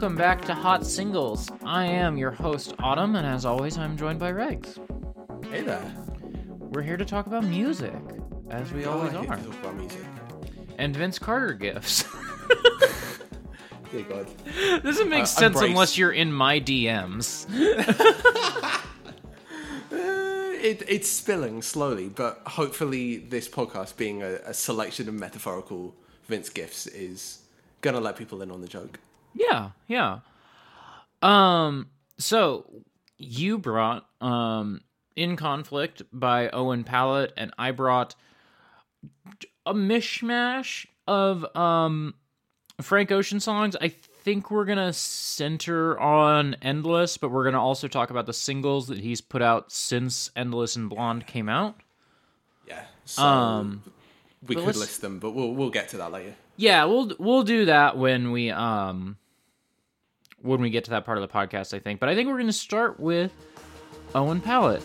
welcome back to Hot Singles. I am your host, Autumn, and as always, I'm joined by Regs. Hey there. We're here to talk about music, as we always Oh, I are, talk about music. and Vince Carter gifts. Dear God. Doesn't make Uh, sense embrace. unless you're in my DMs. Uh, it, it's spilling slowly, but hopefully this podcast being a, a selection of metaphorical Vince gifts is gonna let people in on the joke. Yeah, yeah. Um, so you brought um In Conflict by Owen Pallett, and I brought a mishmash of um Frank Ocean songs. I think we're gonna center on Endless, but we're gonna also talk about the singles that he's put out since Endless and Blonde came out. Yeah. So Um, we could list them, but we'll we'll get to that later. Yeah, we'll we'll do that when we um when we get to that part of the podcast, I think. But I think we're going to start with Owen Pallett.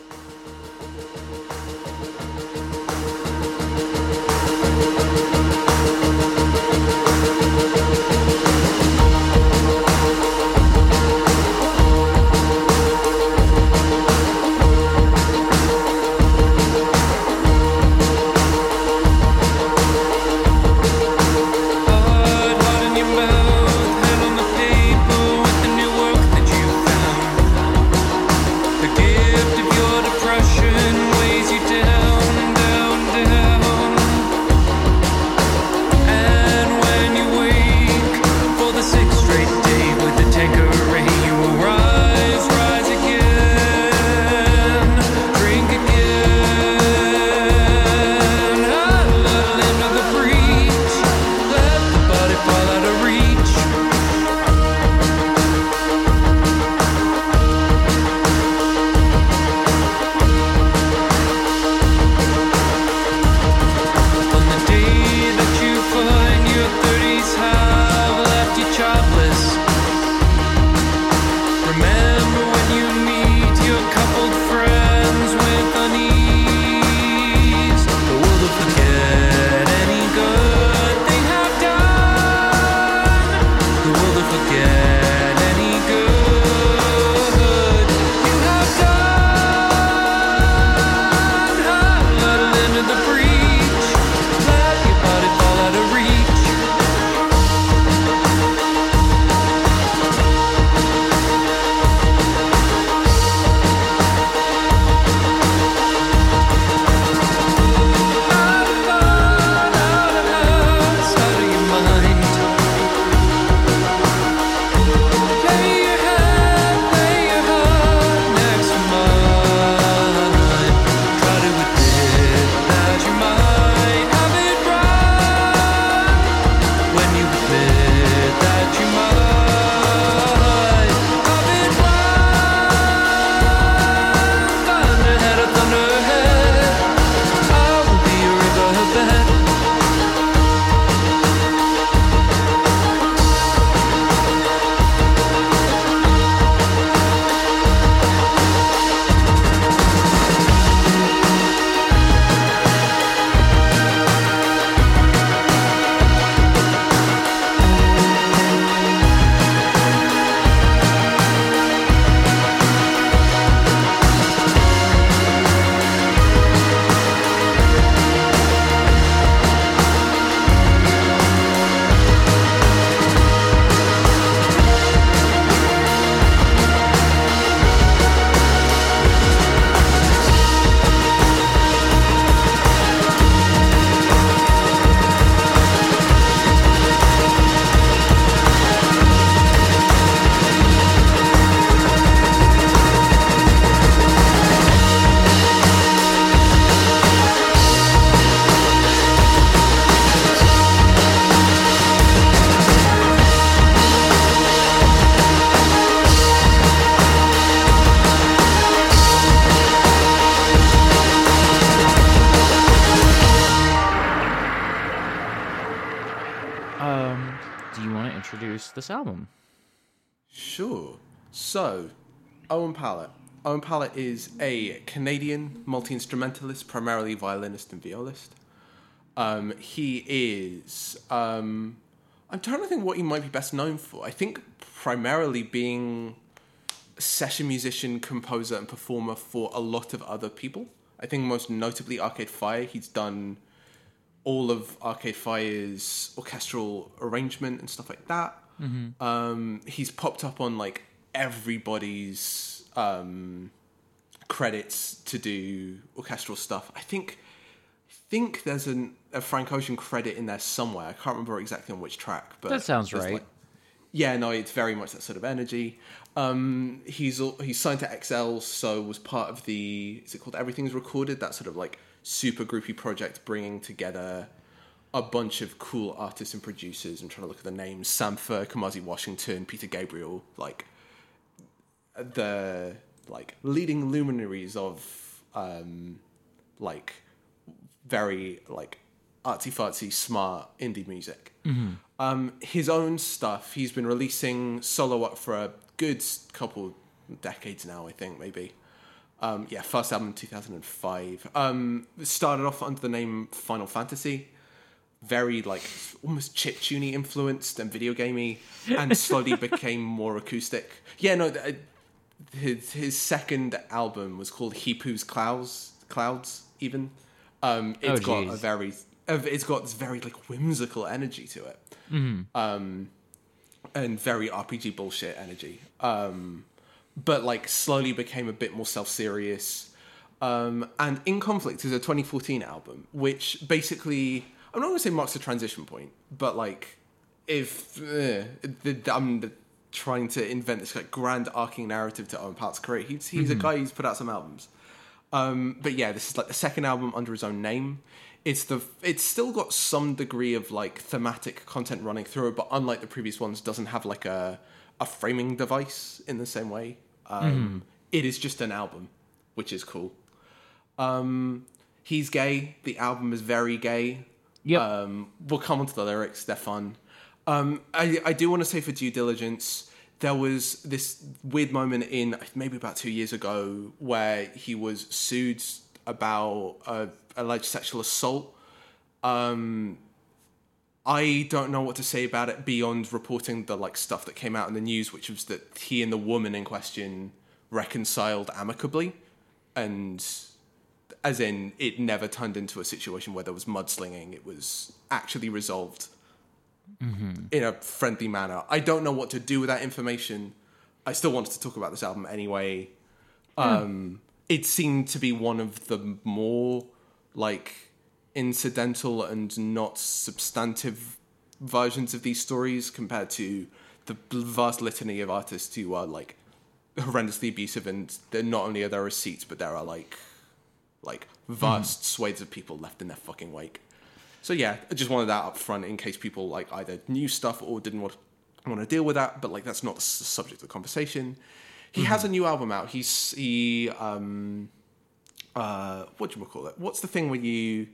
Is a Canadian multi instrumentalist, primarily violinist and violist. Um, he is um, I'm trying to think what he might be best known for. I think primarily being session musician, composer, and performer for a lot of other people. I think most notably Arcade Fire. He's done all of Arcade Fire's orchestral arrangement and stuff like that. Um, he's popped up on like everybody's um, credits to do orchestral stuff. I think I think there's an, a Frank Ocean credit in there somewhere. I can't remember exactly on which track, but That sounds right. like- yeah, no, it's very much that sort of energy. Um, he's he's signed to XL, so was part of the is it called Everything's Recorded? That sort of like super groupie project, bringing together a bunch of cool artists and producers. I'm trying to look at the names: Sampha, Kamasi Washington, Peter Gabriel, like the like leading luminaries of um, like very like artsy fartsy smart indie music. Um, his own stuff, he's been releasing solo work for a good couple decades now, I think maybe. Um, yeah, first album 2005. Um, started off under the name Final Fantasy, very like almost chip tuney influenced and video gamey, and slowly became more acoustic. Yeah, no, his his second album was called He Poos Clouds. Clouds, even. Um, it's Oh, got a very, it's got this very like whimsical energy to it, um, and very RPG bullshit energy. Um, but like slowly became a bit more self serious. Um, and In Conflict is a 2014 album, which basically I'm not going to say marks a transition point, but like if uh, the, I'm trying to invent this like grand arcing narrative to Owen Pallett's career, he's he's a guy who's put out some albums. Um, but yeah, this is like the second album under his own name. It's the it's still got some degree of like thematic content running through it, but unlike the previous ones, doesn't have like a a framing device in the same way. Um, It is just an album, which is cool. Um, he's gay. The album is very gay. Yep. Um, we'll come onto the lyrics; they're fun. Um, I, I do want to say for due diligence, there was this weird moment in maybe about two years ago where he was sued about uh, alleged sexual assault. Um, I don't know what to say about it beyond reporting the like stuff that came out in the news, which was that he and the woman in question reconciled amicably, and as in it never turned into a situation where there was mudslinging. It was actually resolved Mm-hmm. in a friendly manner. I don't know what to do with that information. I still wanted to talk about this album anyway. Hmm. Um, it seemed to be one of the more like incidental and not substantive versions of these stories compared to the vast litany of artists who are like horrendously abusive and not only are there receipts but there are like like hmm. vast swathes of people left in their fucking wake so yeah i just wanted that up front in case people like either knew stuff or didn't want want to deal with that but like that's not the subject of the conversation he has a new album out he's he um uh what do you call it what's the thing when you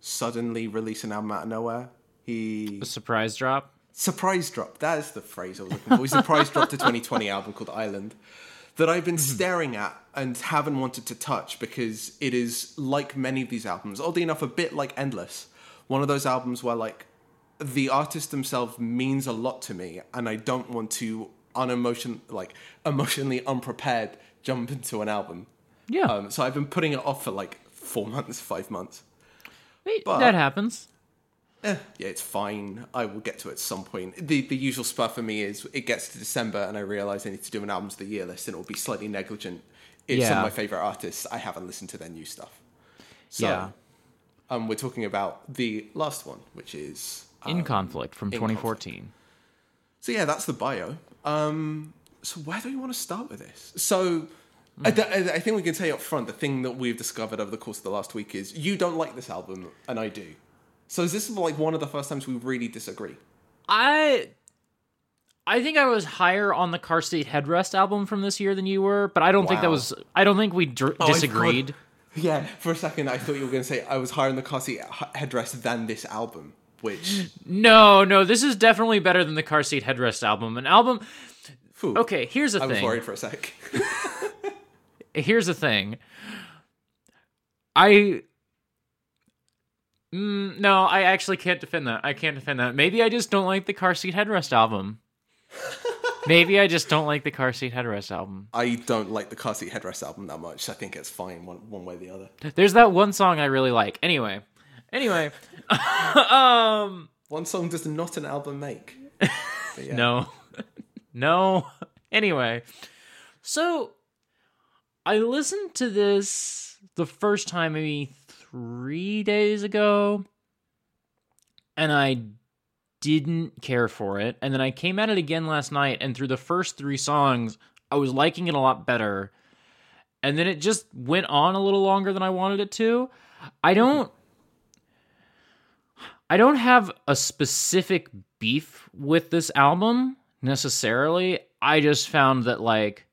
suddenly release an album out of nowhere he A surprise drop. surprise drop. That is the phrase I was looking for. He surprise dropped a 2020 album called Island that I've been staring at and haven't wanted to touch because it is like many of these albums, oddly enough, a bit like Endless. One of those albums where like the artist themselves means a lot to me, and I don't want to unemotion like emotionally unprepared jump into an album. Yeah, Um, so I've been putting it off for like four months, five months. Wait, but- that happens. Eh, yeah, it's fine. I will get to it at some point. The the usual spur for me is it gets to December and I realise I need to do an albums of the year list and it will be slightly negligent if some of my favourite artists I haven't listened to their new stuff. So Yeah. Um we're talking about the last one, which is In um, conflict from in 2014. So yeah, that's the bio. Um, so where do we want to start with this? So I, th- I think we can say up front the thing that we've discovered over the course of the last week is you don't like this album and I do. So is this like one of the first times we really disagree? I I think I was higher on the Car Seat Headrest album from this year than you were, but I don't think that was. I don't think we dr- Oh, disagreed. Yeah, for a second I thought you were going to say I was higher in the car seat headrest than this album, which No, no, this is definitely better than the Car Seat Headrest album. An album. phew, Okay, here's the thing. I was worried for a sec. here's the thing. I mm, No, I actually can't defend that. I can't defend that. Maybe I just don't like the Car Seat Headrest album. Maybe I just don't like the Car Seat Headrest album. I don't like the Car Seat Headrest album that much. I think it's fine one, one way or the other. There's that one song I really like. Anyway, anyway, um, One song does not an album make. Yeah. no, no. Anyway, so I listened to this the first time maybe three days ago, and I didn't care for it. And then I came at it again last night, and through the first three songs, I was liking it a lot better. And then it just went on a little longer than I wanted it to. I don't I don't have a specific beef with this album necessarily. I just found that like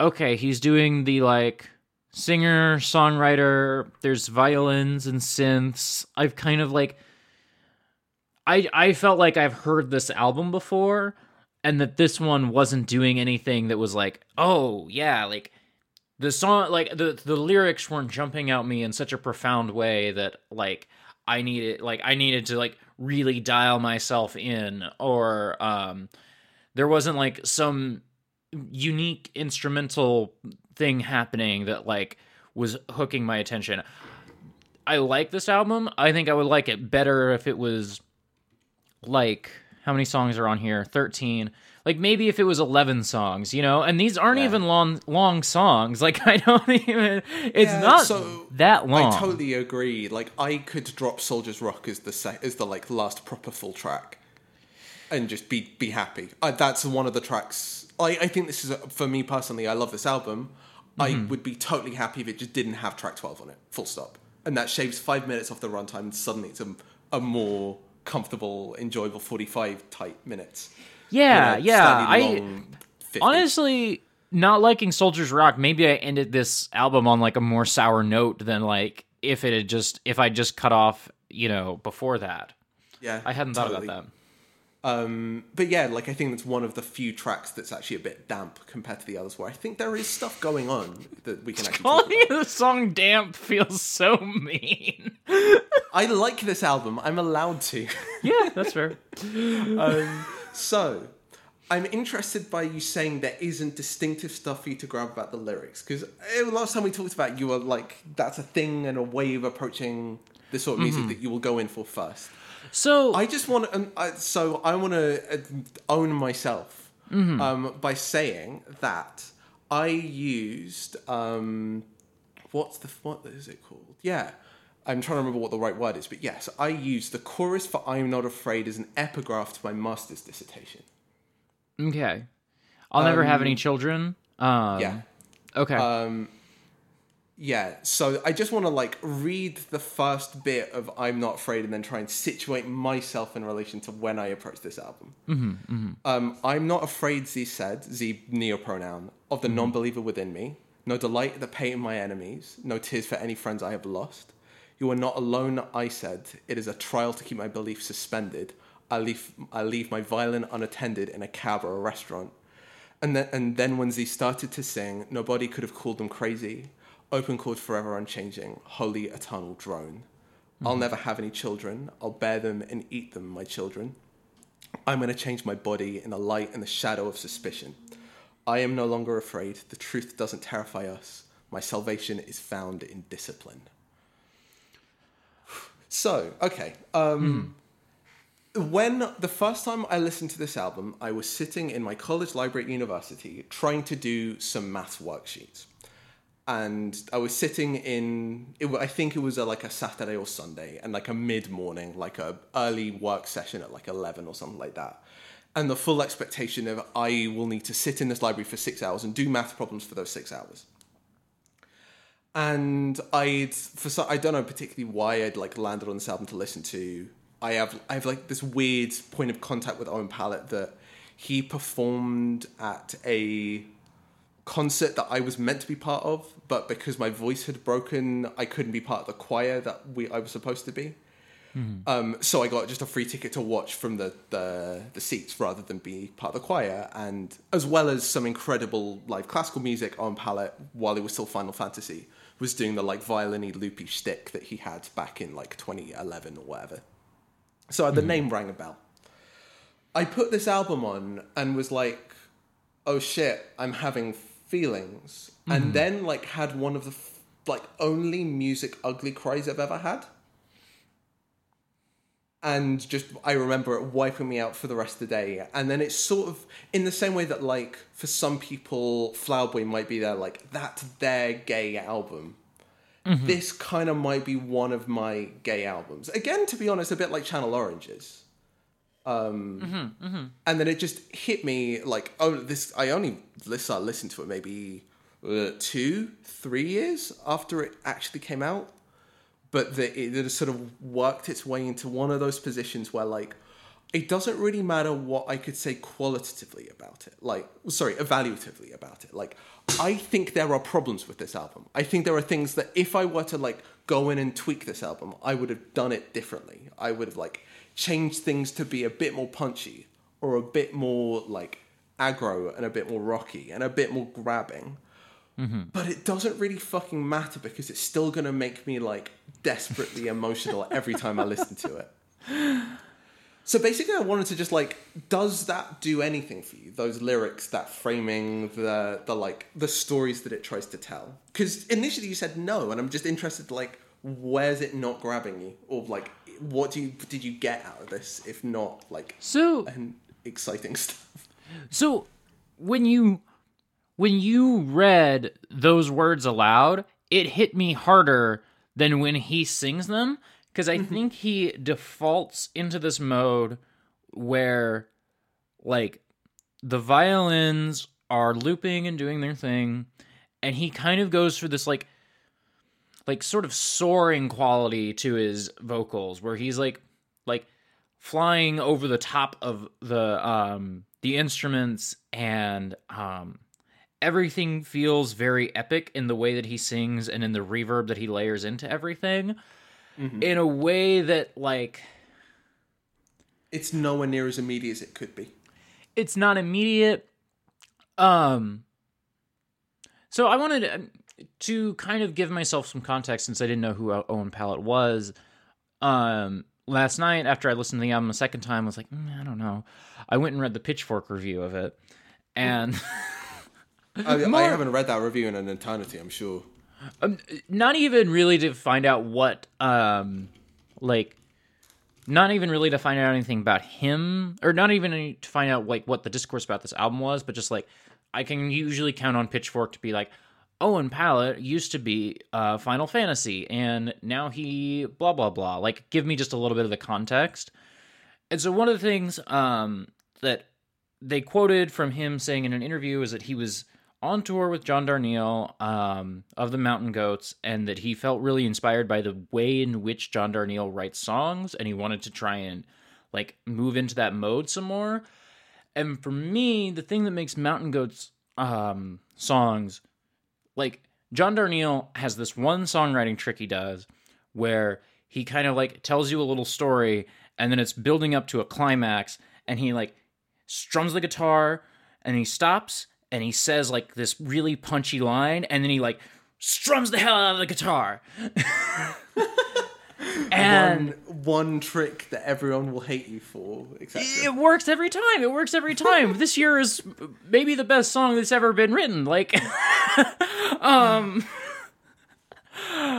okay, he's doing the like singer, songwriter, there's violins and synths. I've kind of like I I felt like I've heard this album before and that this one wasn't doing anything that was like, "Oh, yeah, like the song like the the lyrics weren't jumping out me in such a profound way that like I needed like I needed to like really dial myself in or um there wasn't like some unique instrumental thing happening that like was hooking my attention. I like this album. I think I would like it better if it was like how many songs are on here? 13. Like maybe if it was 11 songs, you know? And these aren't Yeah. even long long songs. Like I don't even it's Yeah, not so that long. I totally agree. Like I could drop Soldiers Rock as the se- as the like last proper full track, and just be be happy. I, that's one of the tracks. I I think this is a, for me personally. I love this album. I Mm-hmm. would be totally happy if it just didn't have track twelve on it. Full stop. And that shaves five minutes off the runtime. And suddenly, it's a, a more comfortable, enjoyable forty-five type minutes. yeah, You know, yeah. I 50. honestly not liking Soldiers Rock. Maybe I ended this album on like a more sour note than like if it had just if I just cut off, you know, before that. yeah, I hadn't thought about that. Um, but yeah, like I think that's one of the few tracks that's actually a bit damp compared to the others, where I think there is stuff going on that we can actually. Calling the song "Damp" feels so mean. I like this album. I'm allowed to. yeah, that's fair. um, so, I'm interested by you saying there isn't distinctive stuff for you to grab about the lyrics because last time we talked about, you were like, that's a thing and a way of approaching the sort of music that you will go in for first. So I just want to, um, I, so I want to own myself um, by saying that I used um, what's the what is it called? Yeah, I'm trying to remember what the right word is, but yes, I used the chorus for "I'm Not Afraid" as an epigraph to my master's dissertation. okay, I'll never have any children. Um, Yeah. Okay. Yeah, so I just want to like read the first bit of "I'm Not Afraid" and then try and situate myself in relation to when I approach this album. Mm-hmm, Um, I'm not afraid, Z said, Z neopronoun, of the non-believer within me. No delight at the pain of my enemies. No tears for any friends I have lost. You are not alone, I said. It is a trial to keep my belief suspended. I leave, I leave my violin unattended in a cab or a restaurant. And then, and then when Z started to sing, nobody could have called them crazy. Open chord forever unchanging, holy eternal drone. I'll never have any children. I'll bear them and eat them, my children. I'm going to change my body in the light and the shadow of suspicion. I am no longer afraid. The truth doesn't terrify us. My salvation is found in discipline. So, okay. Um, When the first time I listened to this album, I was sitting in my college library at university trying to do some math worksheets. And I was sitting in, it, I think it was a, like a Saturday or Sunday, and like a mid morning, like a early work session at like 11 or something like that. And the full expectation of I will need to sit in this library for six hours and do math problems for those six hours and I'd for some, I don't know particularly why I'd like landed on this album to listen to. I have I have like this weird point of contact with Owen Pallett that he performed at a concert that I was meant to be part of, but because my voice had broken, I couldn't be part of the choir that we I was supposed to be. Um, so I got just a free ticket to watch from the, the the seats rather than be part of the choir, and as well as some incredible live classical music Owen Pallett while it was still Final Fantasy was doing the like violin-y loopy shtick that he had back in like 2011 or whatever. So the name rang a bell. I put this album on and was like, "Oh shit, I'm having feelings," and mm-hmm. then like had one of the f- like only music ugly cries I've ever had and just I remember it wiping me out for the rest of the day. And then it's sort of in the same way that like for some people, Flower Boy might be their like that's their gay album. Mm-hmm. This kind of might be one of my gay albums. Again, to be honest, a bit like Channel Oranges. Um, And then it just hit me like, oh, this. I only listen, I listened to it maybe uh, two, three years after it actually came out but that it, it sort of worked its way into one of those positions where like it doesn't really matter what I could say qualitatively about it. Like, sorry, evaluatively about it. Like, I think there are problems with this album. I think there are things that if I were to like go in and tweak this album, I would have done it differently. I would have like changed things to be a bit more punchy or a bit more like aggro and a bit more rocky and a bit more grabbing. Mm-hmm. But it doesn't really fucking matter because it's still gonna make me like desperately emotional every time I listen to it. So basically, I wanted to just like, does that do anything for you? Those lyrics, that framing, the the like, the stories that it tries to tell. Because initially you said no, and I'm just interested, like, where's it not grabbing you, or like, what do you did you get out of this, if not like, So and exciting stuff? So when you when you read those words aloud, it hit me harder than when he sings them because I mm-hmm. think he defaults into this mode where like the violins are looping and doing their thing and he kind of goes for this like like sort of soaring quality to his vocals where he's like like flying over the top of the um the instruments and um everything feels very epic in the way that he sings and in the reverb that he layers into everything in a way that like It's nowhere near as immediate as it could be. it's not immediate um so i wanted um, to kind of give myself some context since i didn't know who owen Pallett was um last night after i listened to the album a second time i was like mm, i don't know i went and read the pitchfork review of it and I, I haven't read that review in an eternity. I'm sure. not even really to find out what um like not even really to find out anything about him or not even any- to find out like what the discourse about this album was but just like i can usually count on pitchfork to be like owen Pallett used to be uh final fantasy and now he blah blah blah like give me just a little bit of the context and so one of the things um that they quoted from him saying in an interview is that he was on tour with John Darnielle um, of the Mountain Goats, and that he felt really inspired by the way in which John Darnielle writes songs, and he wanted to try and like move into that mode some more. And for me, the thing that makes Mountain Goats um, songs like John Darnielle has this one songwriting trick he does where he kind of like tells you a little story and then it's building up to a climax and he like strums the guitar and he stops and he says like this really punchy line and then he like strums the hell out of the guitar. and one one trick that everyone will hate you for, etc. it works every time. It works every time. this year is maybe the best song that's ever been written. Like, um,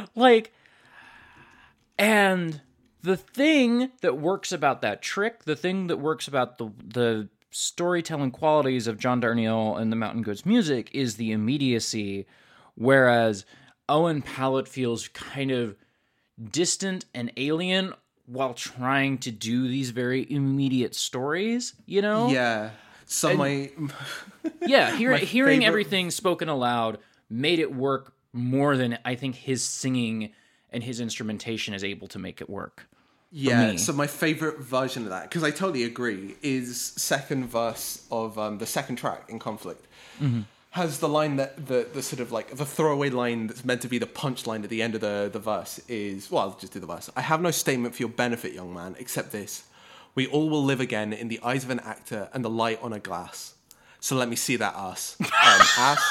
like, and the thing that works about that trick, the thing that works about the the storytelling qualities of John Darnielle and the Mountain Goats music is the immediacy, whereas Owen Pallett feels kind of distant and alien while trying to do these very immediate stories, you know? Yeah. So my Yeah, hear, My hearing favorite- everything spoken aloud made it work more than I think his singing and his instrumentation is able to make it work. yeah. So my favorite version of that, because I totally agree, is second verse of um, the second track in Conflict. Has the line that the the sort of like the throwaway line that's meant to be the punchline at the end of the the verse is well, I'll just do the verse. I have no statement for your benefit, young man, except this: we all will live again in the eyes of an actor and the light on a glass. So let me see that ass, um, ass,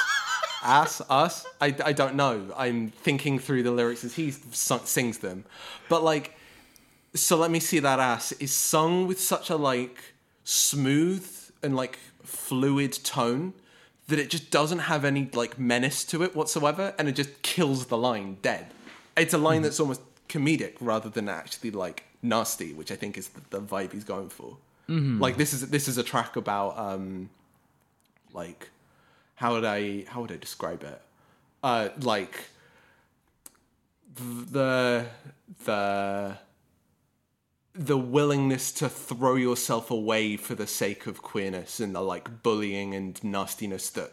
ass, us. I, I don't know. I'm thinking through the lyrics as he sung, sings them, but like, so let me see that ass is sung with such a like smooth and like fluid tone that it just doesn't have any like menace to it whatsoever and it just kills the line dead. It's a line that's almost comedic rather than actually like nasty which i think is the, the vibe he's going for. Like this is this is a track about um like how would i how would i describe it? Uh like the the the willingness to throw yourself away for the sake of queerness and the like bullying and nastiness that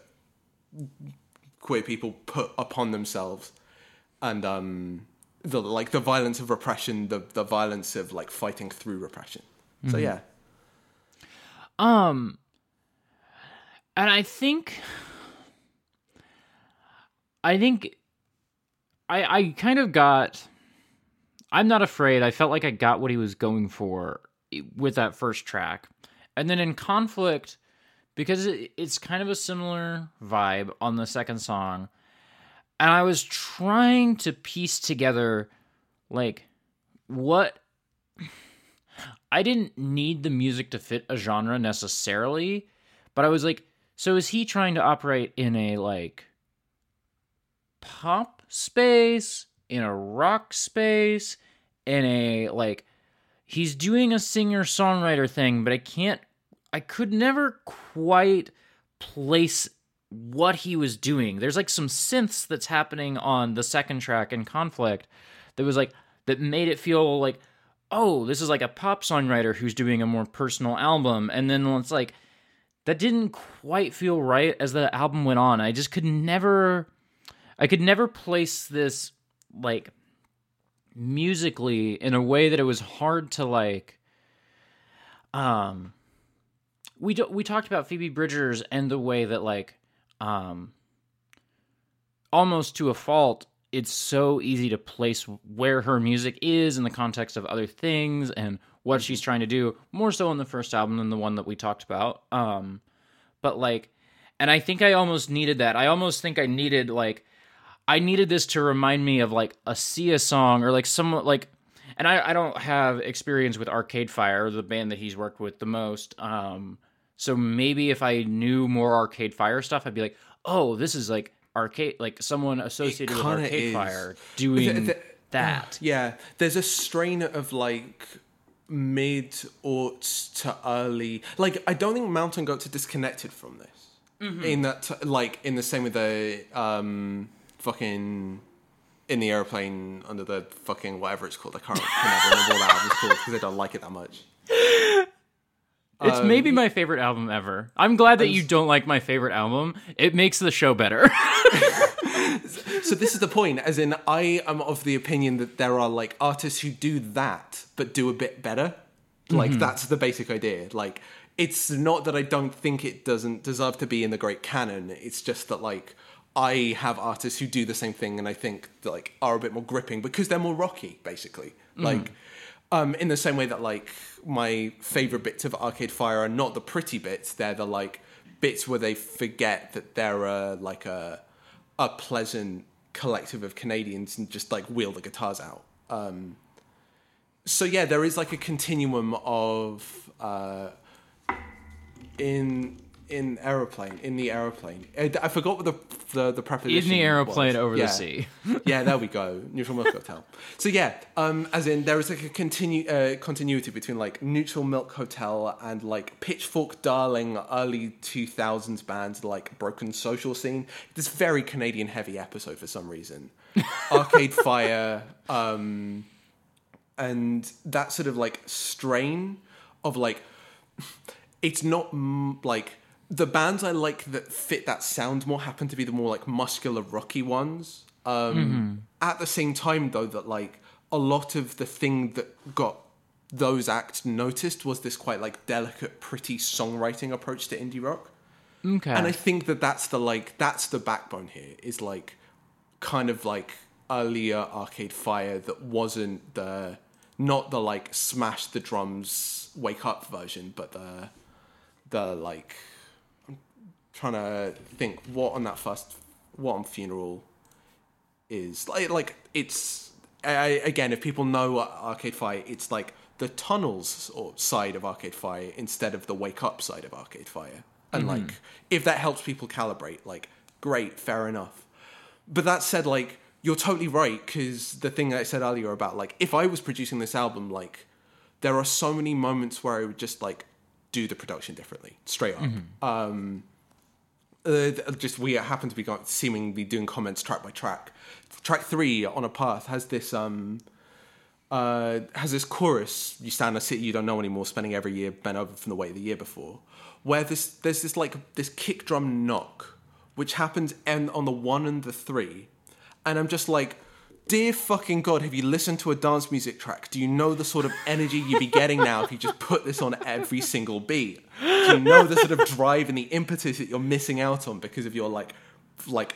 queer people put upon themselves and um the like the violence of repression the the violence of like fighting through repression so yeah Um, and I think, I think, I I kind of got. I'm not afraid. I felt like I got what he was going for with that first track, and then in conflict, because it, it's kind of a similar vibe on the second song, and I was trying to piece together, like, what I didn't need the music to fit a genre necessarily, but I was like, so is he trying to operate in a like pop space, in a rock space, in a like he's doing a singer songwriter thing, but I can't I could never quite place what he was doing. There's like some synths that's happening on the second track in Conflict that was like that made it feel like oh, this is like a pop songwriter who's doing a more personal album. And then it's like, that didn't quite feel right as the album went on. I just could never, I could never place this like musically in a way that it was hard to like, um, we do, we talked about Phoebe Bridgers and the way that like, um, almost to a fault, it's so easy to place where her music is in the context of other things and what she's trying to do more so on the first album than the one that we talked about um but like and i think i almost needed that. I almost think i needed like i needed this to remind me of like a sia song or like some like and i i don't have experience with arcade fire the band that he's worked with the most um so maybe if i knew more arcade fire stuff i'd be like oh this is like arcade like someone associated with arcade is. fire doing The- the- that Yeah, there's a strain of like mid aughts to early. Like I don't think Mountain Goats are disconnected from this. Mm-hmm. In that, like in the same with the um fucking in the airplane under the fucking whatever it's called. I can't remember what that album's called because I don't like it that much. It's Um, maybe my favorite album ever. I'm glad that you don't like my favorite album. It makes the show better. so this is the point as in i am of the opinion that there are like artists who do that but do a bit better like that's the basic idea like it's not that i don't think it doesn't deserve to be in the great canon it's just that like i have artists who do the same thing and i think like are a bit more gripping because they're more rocky basically like um, in the same way that like my favorite bits of Arcade Fire are not the pretty bits; they're the like bits where they forget that they're uh, like a a pleasant collective of Canadians and just like wheel the guitars out. Um, so yeah, there is like a continuum of uh, in in aeroplane in the aeroplane. I, I forgot what the the, the preposition in the aeroplane was. over Yeah. the sea. yeah, there we go. Neutral Milk Hotel. So yeah, um, as in there is like a continu- uh, continuity between like Neutral Milk Hotel and like Pitchfork Darling early two thousands bands like Broken Social Scene. This very Canadian heavy episode for some reason. Arcade Fire, um, and that sort of like strain of like it's not like the bands I like that fit that sound more happen to be the more like muscular rocky ones. Um, At the same time, though, that like a lot of the thing that got those acts noticed was this quite like delicate, pretty songwriting approach to indie rock. Okay. And I think that that's the like that's the backbone here is like kind of like earlier Arcade Fire that wasn't the not the like smash the drums wake up version, but the the like trying to think what on that first what on funeral is like like it's I, again if people know Arcade Fire, it's like the tunnels or side of Arcade Fire instead of the wake up side of Arcade Fire. And like if that helps people calibrate, like great, fair enough. But that said, like you're totally right because the thing that I said earlier about like if I was producing this album, like there are so many moments where I would just like do the production differently, straight up. Um, uh, just we happen to be seemingly doing comments track by track. Track three on a path has this um uh has this chorus. You stand in a city you don't know anymore, spending every year bent over from the weight of the year before. Where this there's this like this kick drum knock, which happens and on the one and the three, and I'm just like. Dear fucking God, have you listened to a dance music track? Do you know the sort of energy you'd be getting now if you just put this on every single beat? Do you know the sort of drive and the impetus that you're missing out on because of your like, like,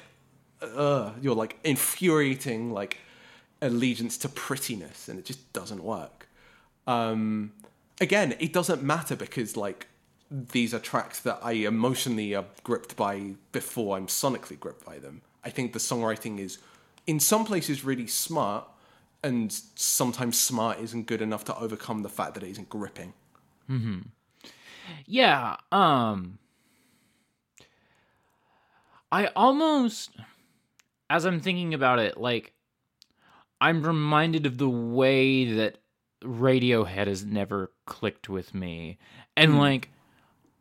uh, your like infuriating like allegiance to prettiness, and it just doesn't work. Um, again, it doesn't matter because like these are tracks that I emotionally are gripped by before I'm sonically gripped by them. I think the songwriting is in some places really smart, and sometimes smart isn't good enough to overcome the fact that it isn't gripping. Yeah, um I almost as I'm thinking about it, like I'm reminded of the way that Radiohead has never clicked with me. And like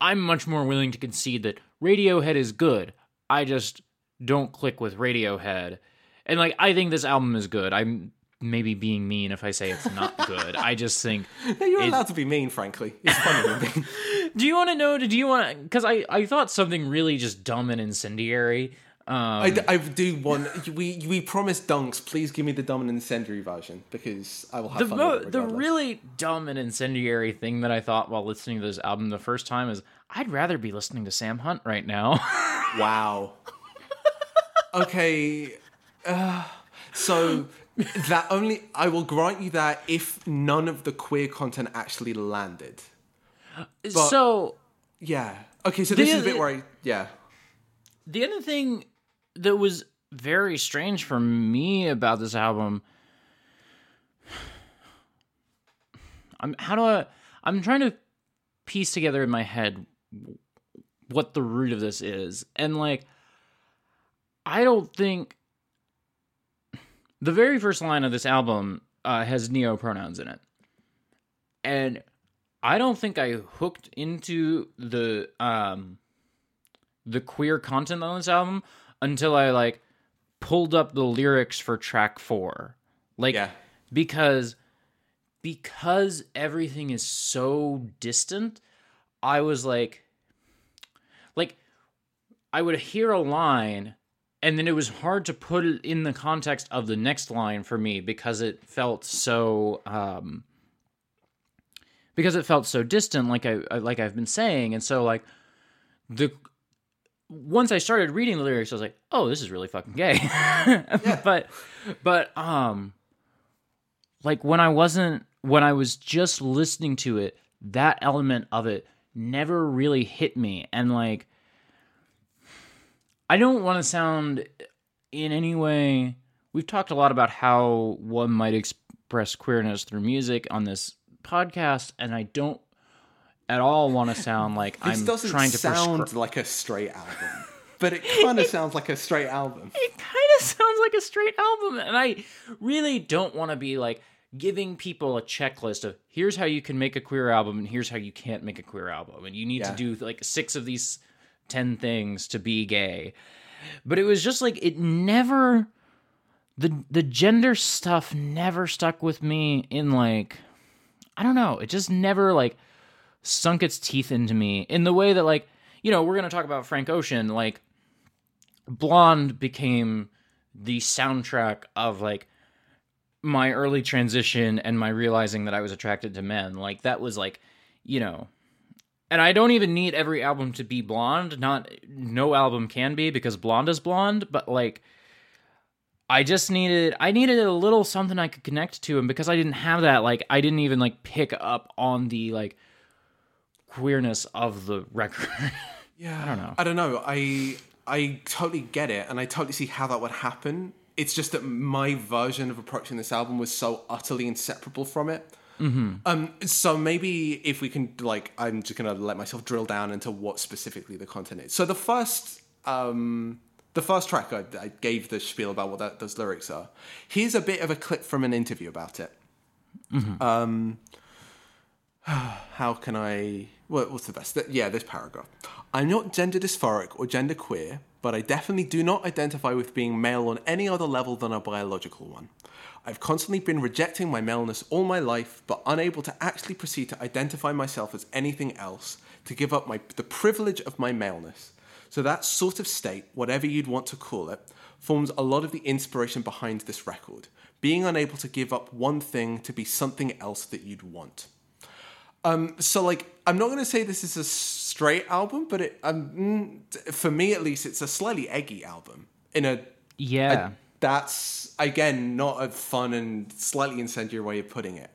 I'm much more willing to concede that Radiohead is good. I just don't click with Radiohead. And like I think this album is good. I'm maybe being mean if I say it's not good. I just think No, you're It- allowed to be mean, frankly. It's funny. Do you want to know? Do you want? Because I I thought something really just dumb and incendiary. Um, I, I do want we we promised dunks. Please give me the dumb and incendiary version because I will have the fun mo- with it the really dumb and incendiary thing that I thought while listening to this album the first time is I'd rather be listening to Sam Hunt right now. wow. okay, uh, so that only I will grant you that if none of the queer content actually landed. so Yeah. Okay, so this The- is a bit where I yeah. the other thing that was very strange for me about this album i'm how do i i'm trying to piece together in my head what the root of this is and like i don't think the very first line of this album uh, has neo pronouns in it and i don't think i hooked into the um the queer content on this album until I like pulled up the lyrics for track 4. Like Yeah. because because everything is so distant, I was like like I would hear a line and then it was hard to put it in the context of the next line for me because it felt so um because it felt so distant like I like I've been saying. And so like the once I started reading the lyrics, I was like, "Oh, this is really fucking gay." But, but um, like when I wasn't when I was just listening to it, that element of it never really hit me, and like, I don't want to sound in any way. We've talked a lot about how one might express queerness through music on this podcast, and I don't at all want to sound like This I'm doesn't trying to sound prescri- like a straight album. But it kind of sounds like a straight album. it kind of sounds like a straight album and i really don't want to be like giving people a checklist of here's how you can make a queer album and here's how you can't make a queer album and you need Yeah. to do like six of these 10 things to be gay. But it was just like it never the the gender stuff never stuck with me in like i don't know. It just never like sunk its teeth into me in the way that like you know we're gonna talk about frank ocean like blonde became the soundtrack of like my early transition and my realizing that i was attracted to men. Like that was like you know and I don't even need every album to be blonde. Not no album can be because blonde is blonde, but like I just needed I needed a little something I could connect to and because I didn't have that like I didn't even like pick up on the like queerness of the record. Yeah, I don't know. I don't know. I I totally get it, and I totally see how that would happen. It's just that my version of approaching this album was so utterly inseparable from it. Mm-hmm. Um, so maybe if we can, like, I'm just gonna let myself drill down into what specifically the content is. So the first, um, the first track I, I gave the spiel about what that, those lyrics are. Here's a bit of a clip from an interview about it. Um, how can I? What, what's the best? Yeah, this paragraph. I'm not gender dysphoric or gender queer, but I definitely do not identify with being male on any other level than a biological one. I've constantly been rejecting my maleness all my life, but unable to actually proceed to identify myself as anything else, to give up my the privilege of my maleness. So that sort of state, whatever you'd want to call it, forms a lot of the inspiration behind this record. Being unable to give up one thing to be something else that you'd want. Um, so like, I'm not going to say this is a straight album, but it, um, mm, for me at least, it's a slightly eggy album. In a, yeah. that's again not a fun and slightly incendiary way of putting it.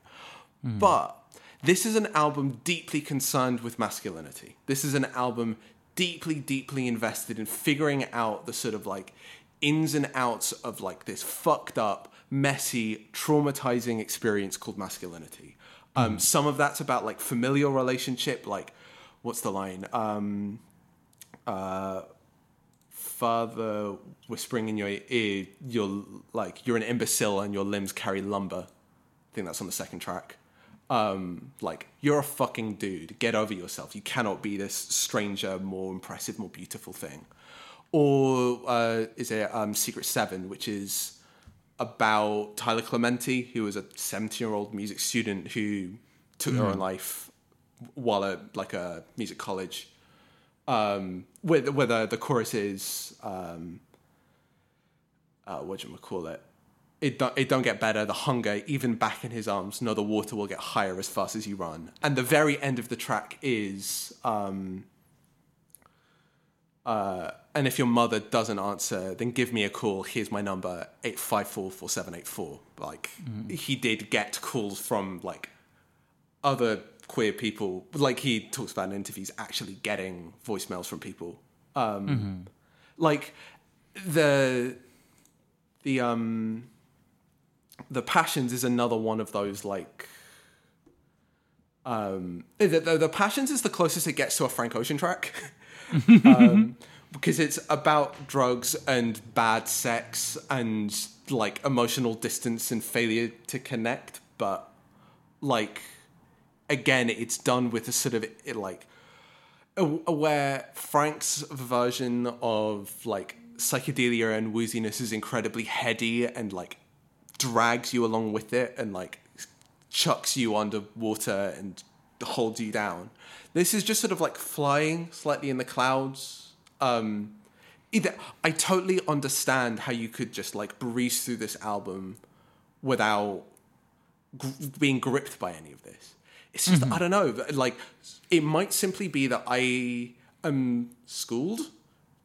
But this is an album deeply concerned with masculinity. This is an album deeply, deeply invested in figuring out the sort of like ins and outs of like this fucked up, messy, traumatizing experience called masculinity. Um, Some of that's about like familial relationship, like what's the line? Um, uh, father whispering in your ear, you're like you're an imbecile and your limbs carry lumber. I think that's on the second track. Um, like you're a fucking dude. Get over yourself. You cannot be this stranger, more impressive, more beautiful thing. Or uh, is it um, Secret Seven, which is about Tyler Clementi, who was a 17 year old music student who took her own life while at like a music college. Um, where, where the, the chorus is, um, uh, what do you call it? It don't, it don't get better. The hunger, even back in his arms, no, the water will get higher as fast as you run. And the very end of the track is, um, uh, and if your mother doesn't answer, then give me a call. Here's my number, 854-4784. Like, he did get calls from, like, other queer people. Like, he talks about in interviews actually getting voicemails from people. Um, Like, the, the, um, the passions is another one of those, like, um, the, the, the passions is the closest it gets to a Frank Ocean track. um, because it's about drugs and bad sex and like emotional distance and failure to connect but like again it's done with a sort of it, like where frank's version of like psychedelia and wooziness is incredibly heady and like drags you along with it and like chucks you underwater and holds you down. This is just sort of like flying slightly in the clouds. Um, either I totally understand how you could just like breeze through this album without gr- being gripped by any of this. It's just I don't know. Like it might simply be that I am schooled,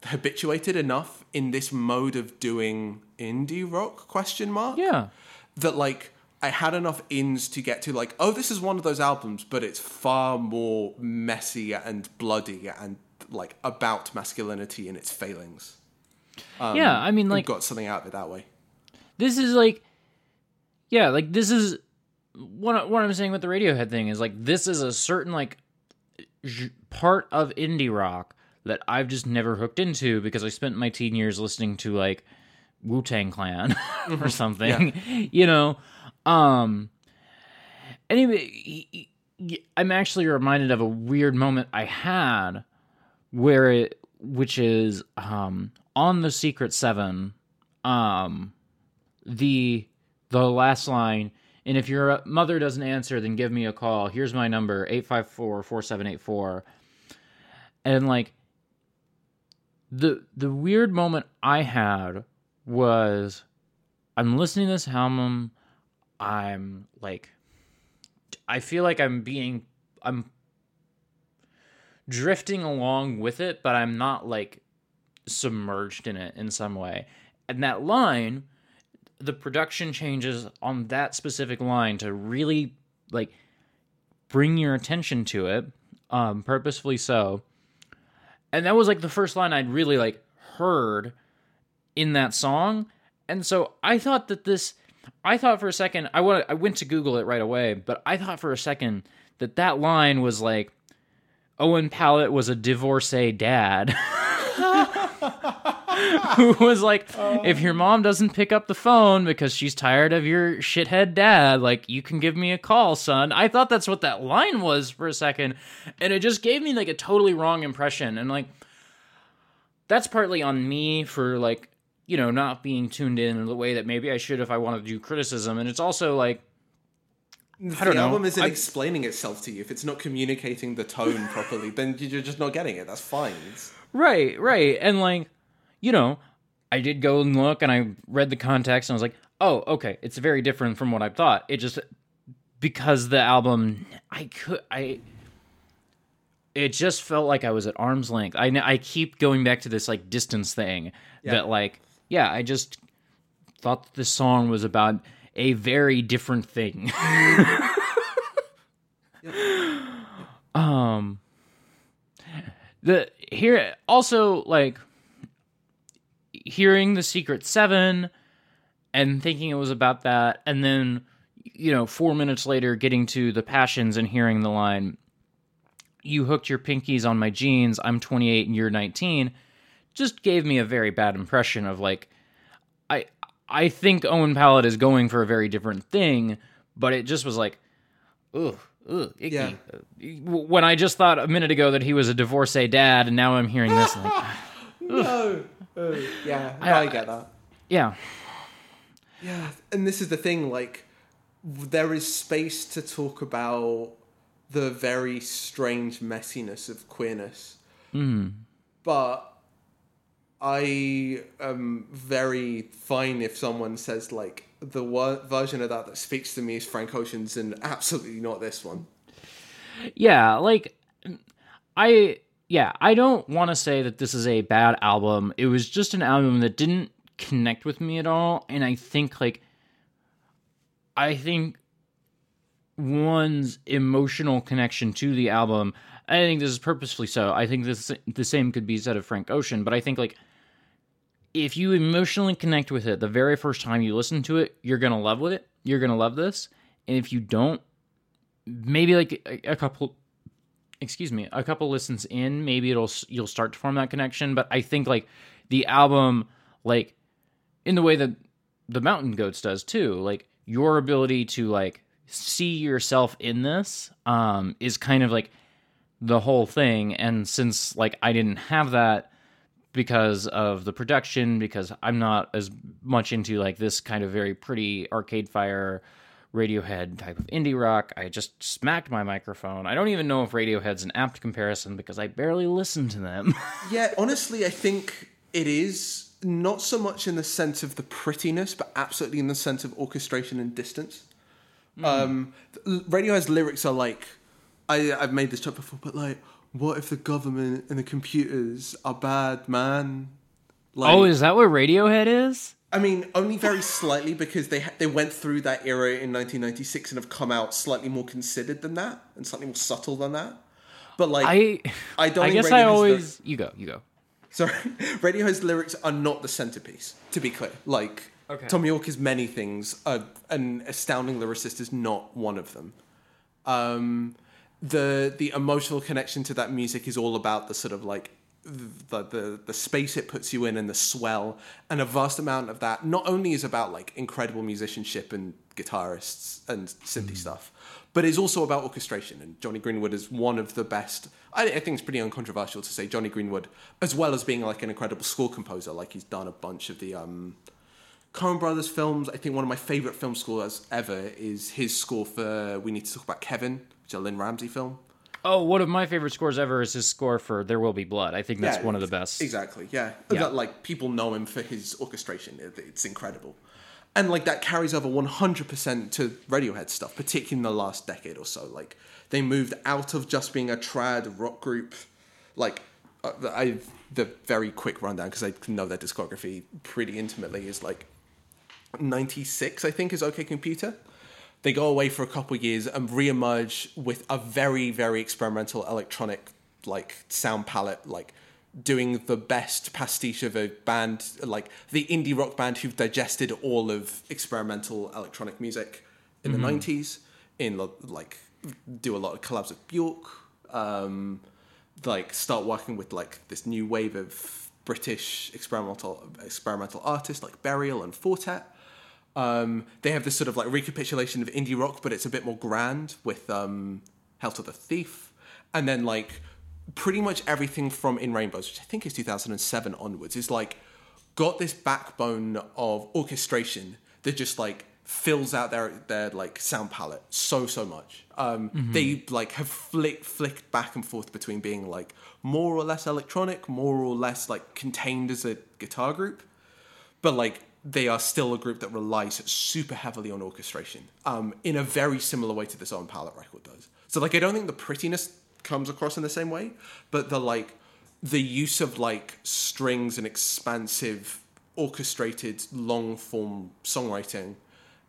habituated enough in this mode of doing indie rock question mark yeah. that like I had enough ins to get to like, oh, this is one of those albums, but it's far more messy and bloody and like about masculinity and its failings. Um, yeah, I mean like got something out of it that way. this is like yeah like this is what, what i'm saying with the radiohead thing is like this is a certain like part of indie rock that i've just never hooked into because i spent my teen years listening to like wu-tang clan or mm-hmm. something you know um anyway I'm actually reminded of a weird moment i had where it which is um on the secret seven um the the last line and if your mother doesn't answer then give me a call. Here's my number 854-4784 and like the the weird moment i had was i'm listening to this album i'm like i feel like i'm being i'm drifting along with it, but I'm not like submerged in it in some way. And that line, the production changes on that specific line to really like bring your attention to it, um, purposefully so. And that was like the first line I'd really like heard in that song. And so I thought that this I thought for a second I went I went to Google it right away, but I thought for a second that that line was like Owen Pallett was a divorcee dad. Who was like, if your mom doesn't pick up the phone because she's tired of your shithead dad, like, you can give me a call, son. I thought that's what that line was for a second. And it just gave me like a totally wrong impression. And like, that's partly on me for like, you know, not being tuned in in the way that maybe I should if I wanted to do criticism. And it's also like, If don't the know. album isn't I- explaining itself to you, if it's not communicating the tone properly, then you're just not getting it. That's fine. It's- Right, right. And like, you know, I did go and look and I read the context and I was like, oh, okay, it's very different from what I thought. It just because the album I could I it just felt like I was at arm's length. I I keep going back to this like distance thing that like yeah, I just thought this song was about a very different thing. um the here also like hearing the secret seven and thinking it was about that and then you know four minutes later getting to the passions and hearing the line you hooked your pinkies on my jeans i'm 28 and you're 19 just gave me a very bad impression of like i i think owen pallett is going for a very different thing but it just was like ugh ugh icky. Yeah. when i just thought a minute ago that he was a divorcee dad and now i'm hearing this like no. Uh, yeah, I, I get that. yeah Yeah, and this is the thing. Like, there is space to talk about the very strange messiness of queerness, but I am very fine if someone says like the version of that that speaks to me is Frank Ocean's and absolutely not this one. Yeah, like I yeah, I don't want to say that this is a bad album. It was just an album that didn't connect with me at all and I think like I think one's emotional connection to the album I think this is purposefully so. I think this the same could be said of Frank Ocean, but I think like if you emotionally connect with it the very first time you listen to it, you're going to love with it. You're going to love this. And if you don't, maybe like a, a couple excuse me a couple listens in maybe it'll you'll start to form that connection but i think like the album like in the way that the mountain goats does too like your ability to like see yourself in this um is kind of like the whole thing and since like i didn't have that because of the production because i'm not as much into like this kind of very pretty arcade fire radiohead type of indie rock. I just smacked my microphone. I don't even know if radiohead's an apt comparison because i barely listen to them. Yeah, honestly, I think it is not so much in the sense of the prettiness, but absolutely in the sense of orchestration and distance. Um, Radiohead's lyrics are like, I, I've made this joke before, but like, what if the government and the computers are bad, man? Like, oh is that what radiohead is I mean, only very slightly because they they went through that era in 1996 and have come out slightly more considered than that and slightly more subtle than that. But like, i I don't i think guess i Radiohead's the- always you go you go Sorry, Radiohead's lyrics are not the centerpiece. To be clear, like Okay. Thom Yorke is many things. Uh, an astounding lyricist is not one of them. Um, the the emotional connection to that music is all about the sort of like the, the the space it puts you in and the swell. And a vast amount of that not only is about like incredible musicianship and guitarists and synthy stuff but it's also about orchestration. And Jonny Greenwood is one of the best I, I think it's pretty uncontroversial to say Jonny Greenwood as well as being like an incredible score composer. Like he's done a bunch of the um Coen Brothers films. I think one of my favorite film scores ever is his score for We Need to Talk About Kevin, is a Lynne Ramsay film. oh one of my favorite scores ever is his score for there will be blood i think that's Yeah, one of the best Exactly. Yeah. Yeah. That, like people know him for his orchestration. It's incredible. And like that carries over 100% to Radiohead stuff, particularly in the last decade or so. Like they moved out of just being a trad rock group like uh, I the very quick rundown because I know their discography pretty intimately is like 96 I think is OK Computer. They go away for a couple of years and re-emerge with a very very experimental electronic like sound palette like doing the best pastiche of a band like the indie rock band who've digested all of experimental electronic music in the 90s in like do a lot of collabs with Bjork um like start working with like this new wave of British experimental experimental artists like Burial and Four Tet um, they have this sort of like recapitulation of indie rock, but it's a bit more grand with um, Hail to the Thief, and then like pretty much everything from In Rainbows, which I think is 2007 onwards, is like got this backbone of orchestration that just like fills out their their like sound palette so so much. Um, They like have flicked flicked back and forth between being like more or less electronic, more or less like contained as a guitar group, but like they are still a group that relies super heavily on orchestration um, in a very similar way to this Owen Pallett record does. So like I don't think the prettiness comes across in the same way, but the like the use of like strings and expansive orchestrated long form songwriting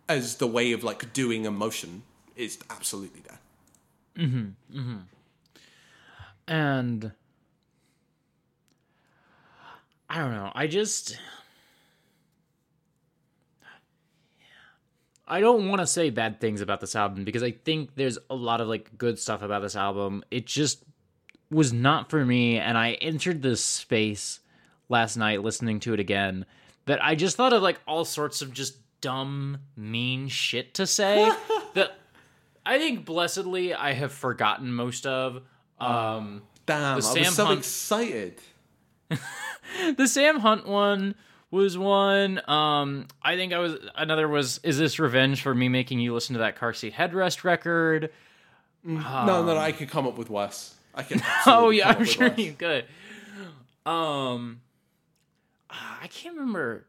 as the way of like doing emotion is absolutely there. Mm-hmm. Mm-hmm. And I don't know. I just I don't want to say bad things about this album because I think there's a lot of like good stuff about this album. It just was not for me and I entered this space last night listening to it again that I just thought of like all sorts of just dumb mean shit to say that I think blessedly I have forgotten most of. Um Damn, I The Sam was so Hunt- excited. the Sam Hunt one was one. Um, I think I was another was is this revenge for me making you listen to that car seat headrest record? no, no, no, I could come up with worse. I can. Oh yeah, I'm sure you could. Um, I can't remember.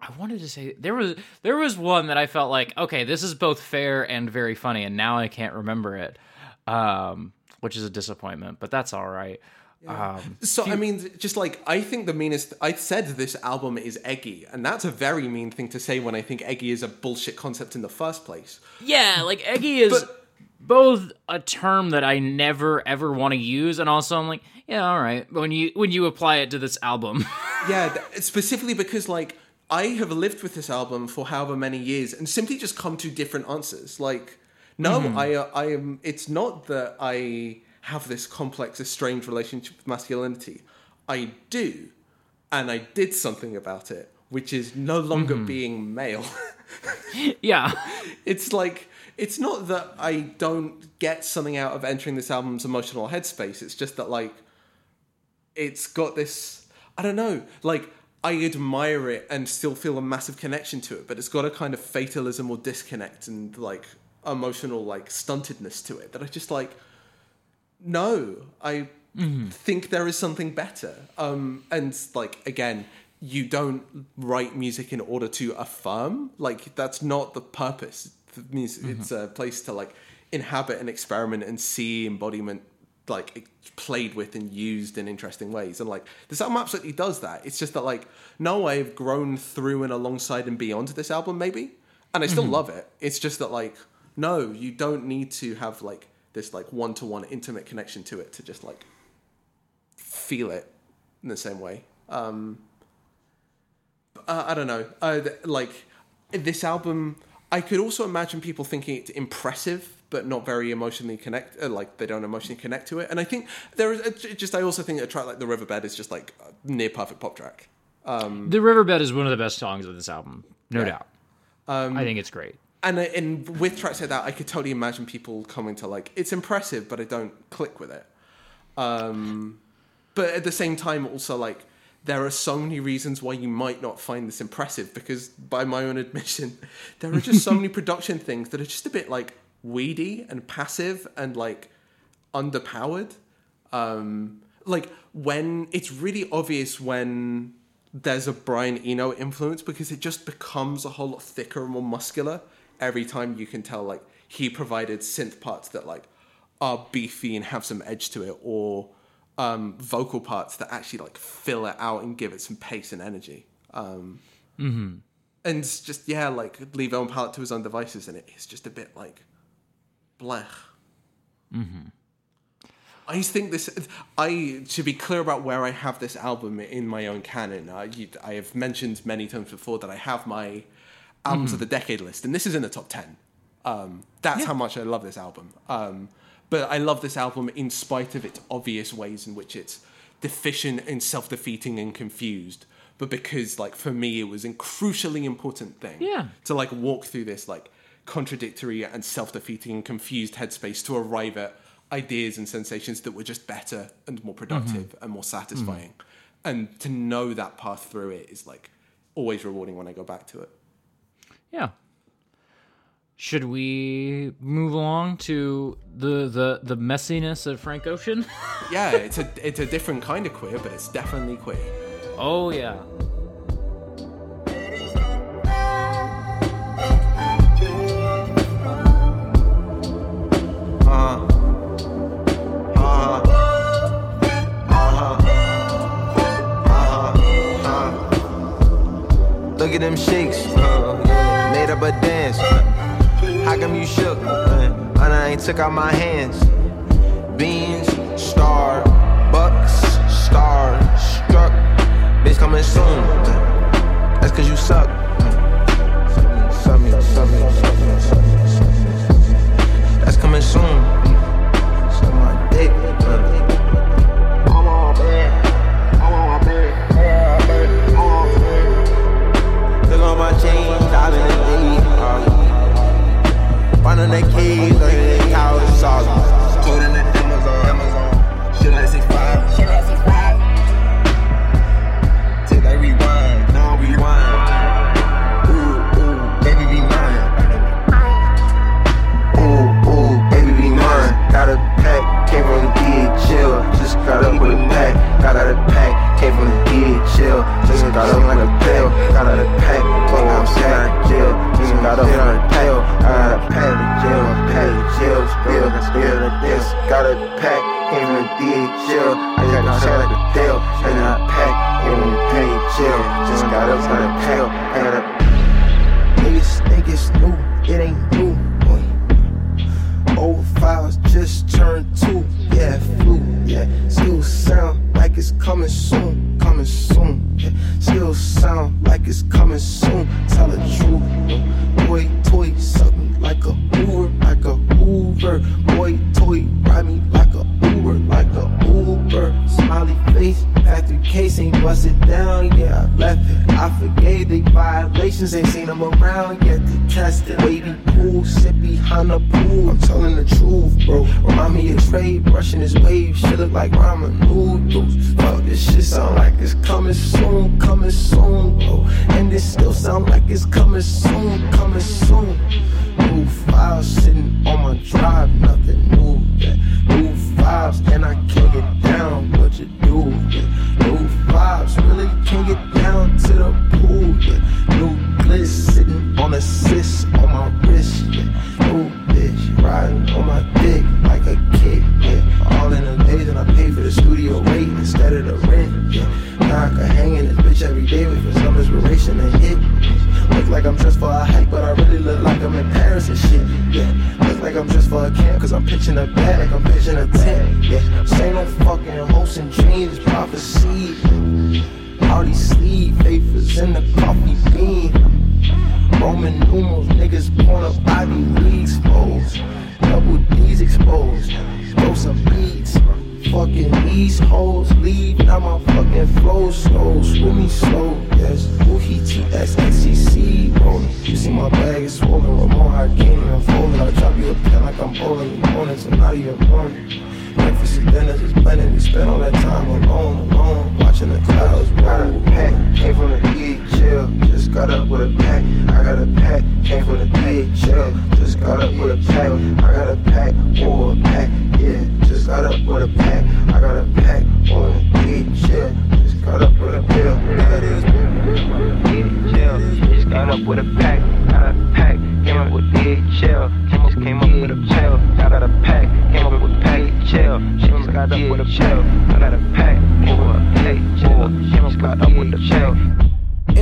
I wanted to say there was there was one that I felt like okay, this is both fair and very funny, and now I can't remember it, um, which is a disappointment. But that's all right. Um, So I mean, just like I think the meanest. I said this album is eggy, and that's a very mean thing to say when I think eggy is a bullshit concept in the first place. Yeah, like eggy is But- both a term that I never ever want to use, and also I'm like, yeah, all right. When you when you apply it to this album, Yeah, th- specifically because like I have lived with this album for however many years and simply just come to different answers. Like, no, I uh, I am. It's not that I have this complex, estranged relationship with masculinity. I do, and I did something about it, which is no longer mm-hmm. being male. yeah, it's like it's not that I don't get something out of entering this album's emotional headspace. It's just that like it's got this I don't know, like I admire it and still feel a massive connection to it, but it's got a kind of fatalism or disconnect and like emotional like stuntedness to it that I just like no, I mm-hmm. think there is something better. Um and like again, you don't write music in order to affirm. Like that's not the purpose. The music, mm-hmm. It's a place to like inhabit and experiment and see embodiment like played with and used in interesting ways. And like this album absolutely does that. It's just that like no, I've grown through and alongside and beyond this album maybe, and I still mm-hmm. love it. It's just that like no, you don't need to have like this like one to one intimate connection to it to just like feel it in the same way. Um, uh, I don't know. Uh, th- like this album, I could also imagine people thinking it's impressive, but not very emotionally connect. Uh, like they don't emotionally connect to it. And I think there is j- just. I also think a track like "The Riverbed" is just like a near perfect pop track. Um, the Riverbed is one of the best songs of this album, no doubt. Um, I think it's great. And I- and with tracks like that, I could totally imagine people coming to like it's impressive, but I don't click with it. Um, but at the same time, also like there are so many reasons why you might not find this impressive because, by my own admission, there are just so many production things that are just a bit like weedy and passive and like underpowered. Um, like when it's really obvious when there's a Brian Eno influence because it just becomes a whole lot thicker and more muscular every time you can tell like he provided synth parts that like are beefy and have some edge to it, or um, vocal parts that actually like fill it out and give it some pace and energy. Um, mm-hmm. And just yeah, like leave Owen Pallett to his own devices, and it is just a bit like blech. mm-hmm. I think this. I should be clear about where I have this album in my own canon. I, you, I have mentioned many times before that I have my albums of the decade list, and this is in the top ten. Um, that's how much I love this album. Um, but I love this album in spite of its obvious ways in which it's deficient and self-defeating and confused. But because, like, for me, it was a crucially important thing Yeah. to like walk through this like contradictory and self-defeating and confused headspace to arrive at ideas and sensations that were just better and more productive and more satisfying. And to know that path through it is like always rewarding when I go back to it. Yeah. Should we move along to the the the messiness of Frank Ocean? Yeah, it's a it's a different kind of queer, but it's definitely queer. oh yeah. Took out my hands. Beans, star, bucks, star, struck. Bitch coming soon. Uh, That's cause you suck. Uh, suck me, suck. That's coming soon. Couch, sauce. Code in the Amazon, Amazon. Shit like 6'5. Shit like 6'5. Take that rewind, now rewind. Got a pack, came from the DHL. Just got up with a pack, got out of pack, came from the DHL. Just got up like a pill, got out of pack, I'm sad jail. Just got up on a pack, from the DHL. I got a shot like a tail, and I pack, from the DHL. Just got up on a tail, I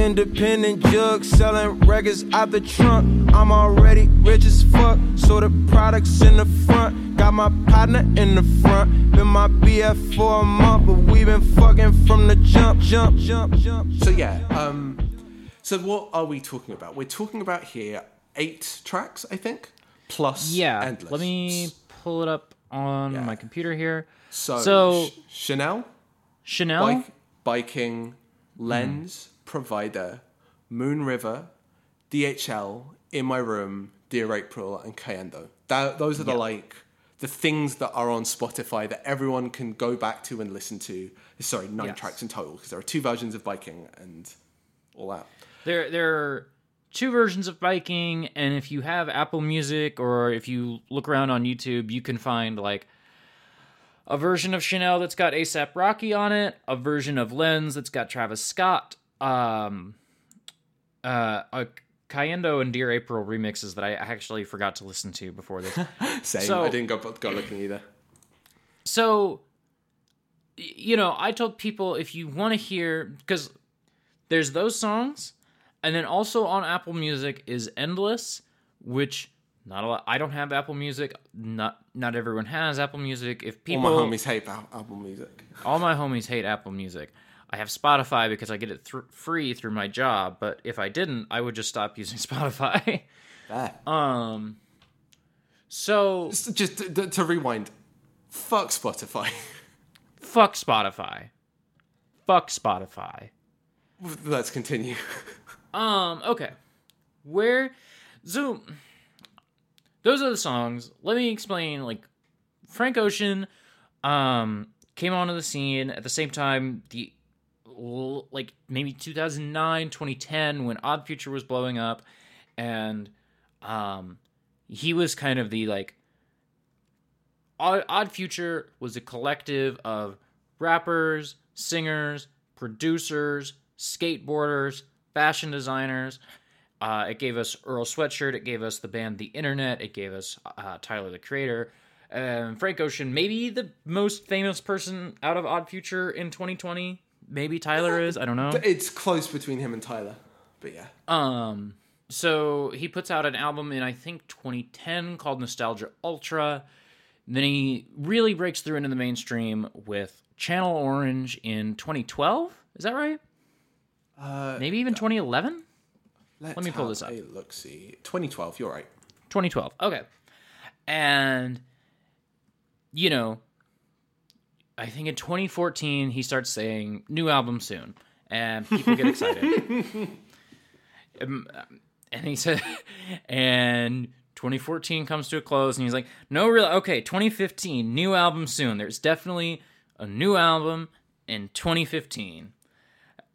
Independent jug selling records out the trunk. I'm already rich as fuck, so the products in the front. Got my partner in the front. Been my BF for a month, but we been fucking from the jump, jump, jump, jump. So yeah, um, so what are we talking about? We're talking about here eight tracks, I think, plus Yeah. endless. Let me pull it up on Yeah. my computer here. So, so- Ch- Chanel, Chanel. Bike, Biking, Lens, Provider, Moon River, DHL, In My Room, Dear April, and Cayendo. That, those are the like the things that are on Spotify that everyone can go back to and listen to. Sorry, nine Yes. tracks in total because there are two versions of Biking and all that. There, there are two versions of biking, and if you have Apple Music or if you look around on YouTube, you can find like a version of Chanel that's got ASAP Rocky on it, a version of Lens that's got Travis Scott, um, uh, a Cayendo and Dear April remixes that I actually forgot to listen to before this. Same. So- I didn't go go looking either. so you know i told people if you want to hear because there's those songs and then also on apple music is endless which not a lot i don't have apple music not not everyone has apple music if people, All my homies hate Apple music. all my homies hate apple music i have spotify because i get it thr free through my job but if i didn't i would just stop using spotify um so Just, just to, to- to rewind. Fuck Spotify. fuck spotify fuck spotify Let's continue. Um, okay. Where so those are the songs. Let me explain like Frank Ocean um came onto the scene at the same time the l- like maybe 2009, 2010 when Odd Future was blowing up and um he was kind of the like Odd, Odd Future was a collective of rappers, singers, producers, skateboarders, fashion designers. Uh, it gave us Earl Sweatshirt. It gave us the band The Internet. It gave us uh, Tyler the Creator. And Frank Ocean, maybe the most famous person out of Odd Future in 2020. Maybe Tyler is. I don't know. It's close between him and Tyler, but yeah. Um, so he puts out an album in I think 2010 called Nostalgia Ultra. Then he really breaks through into the mainstream with Channel Orange in 2012. Is that right? Uh, Maybe even 2011. let's me pull this up. Look, see, 2012. You're right. 2012. Okay. And you know, I think in 2014 he starts saying new album soon, and people get excited. Um, and he said, and 2014 comes to a close, and he's like, no, real okay. 2015 new album soon. There's definitely a new album in 2015.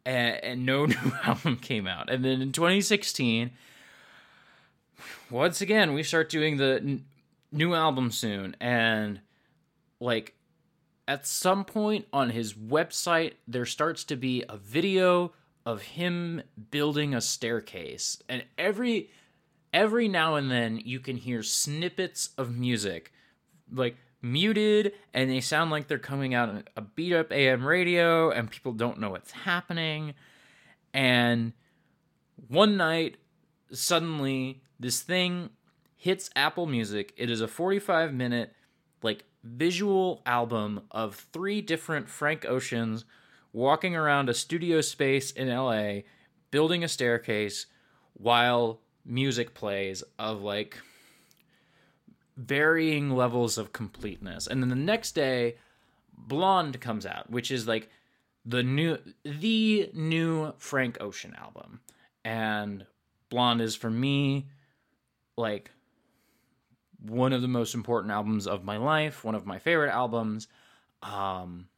And, and no new album came out. And then in 2016, once again we start doing the n- new album soon and like at some point on his website there starts to be a video of him building a staircase and every every now and then you can hear snippets of music like muted and they sound like they're coming out on a beat up AM radio and people don't know what's happening and one night suddenly this thing hits Apple Music. It is a 45 minute like visual album of three different Frank Oceans walking around a studio space in LA building a staircase while music plays of like varying levels of completeness. And then the next day Blonde comes out, which is like the new the new Frank Ocean album. And Blonde is for me like one of the most important albums of my life, one of my favorite albums. Um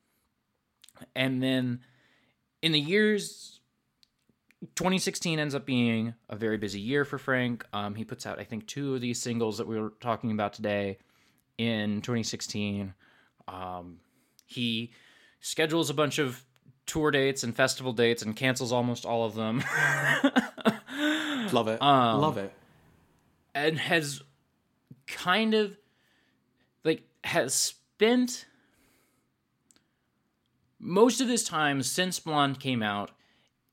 and then in the years 2016 ends up being a very busy year for Frank. Um, he puts out, I think, two of these singles that we were talking about today in 2016. Um, he schedules a bunch of tour dates and festival dates and cancels almost all of them. Love it. Um, Love it. and has kind of like has spent most of this time since Blonde came out,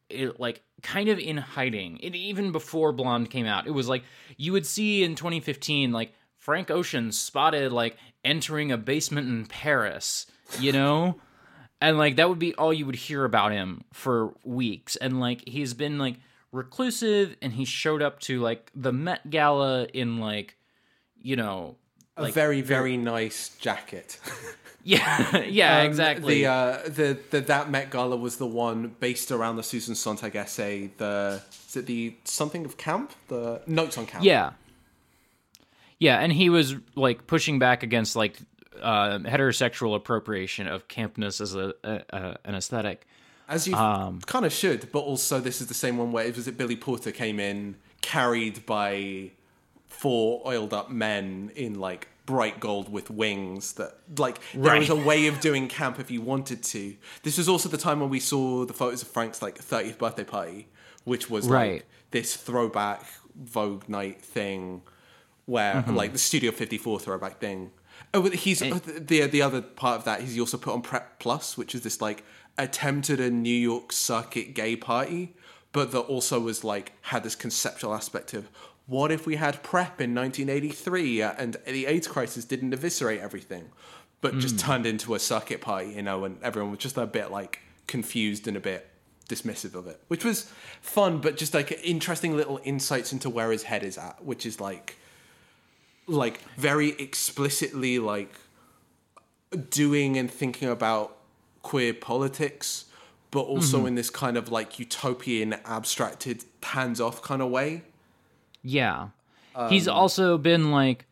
it like kind of in hiding. It even before Blonde came out, it was like you would see in 2015 like Frank Ocean spotted like entering a basement in Paris, you know? and like that would be all you would hear about him for weeks and like he's been like reclusive and he showed up to like the Met Gala in like you know a like very very nice jacket. yeah yeah Um, exactly The, uh, the the that Met Gala was the one based around the Susan Sontag essay. The is it the something of camp? The notes on camp. Yeah. Yeah, and he was like pushing back against like uh, heterosexual appropriation of campness as a, a, a an aesthetic. As you Um, kind of should, but also this is the same one where it was it Billy Porter came in carried by four oiled up men in like bright gold with wings that like there Right. was a way of doing camp if you wanted to. This was also the time when we saw the photos of Frank's like 30th birthday party, which was Right. like this throwback Vogue night thing where Mm-hmm. like the Studio 54 throwback thing. Oh, but he's the the other part of that. He's also put on Prep Plus, which is this like attempted a New York circuit gay party, but that also was like had this conceptual aspect of what if we had Prep in 1983 uh, and the AIDS crisis didn't eviscerate everything, but just turned into a circuit party, you know, and everyone was just a bit like confused and a bit dismissive of it, which was fun, but just like interesting little insights into where his head is at, which is like like very explicitly like doing and thinking about queer politics but also in this kind of like utopian abstracted hands off kind of way Yeah. He's also been like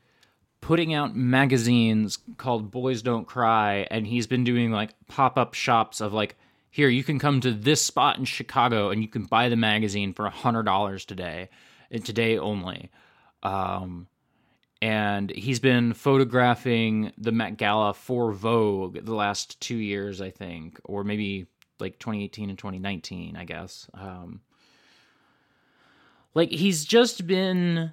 putting out magazines called Boys Don't Cry and he's been doing like pop-up shops of like here you can come to this spot in Chicago and you can buy the magazine for a $100 today and today only. Um and he's been photographing the Met Gala for Vogue the last 2 years I think or maybe like 2018 and 2019 I guess. Um like he's just been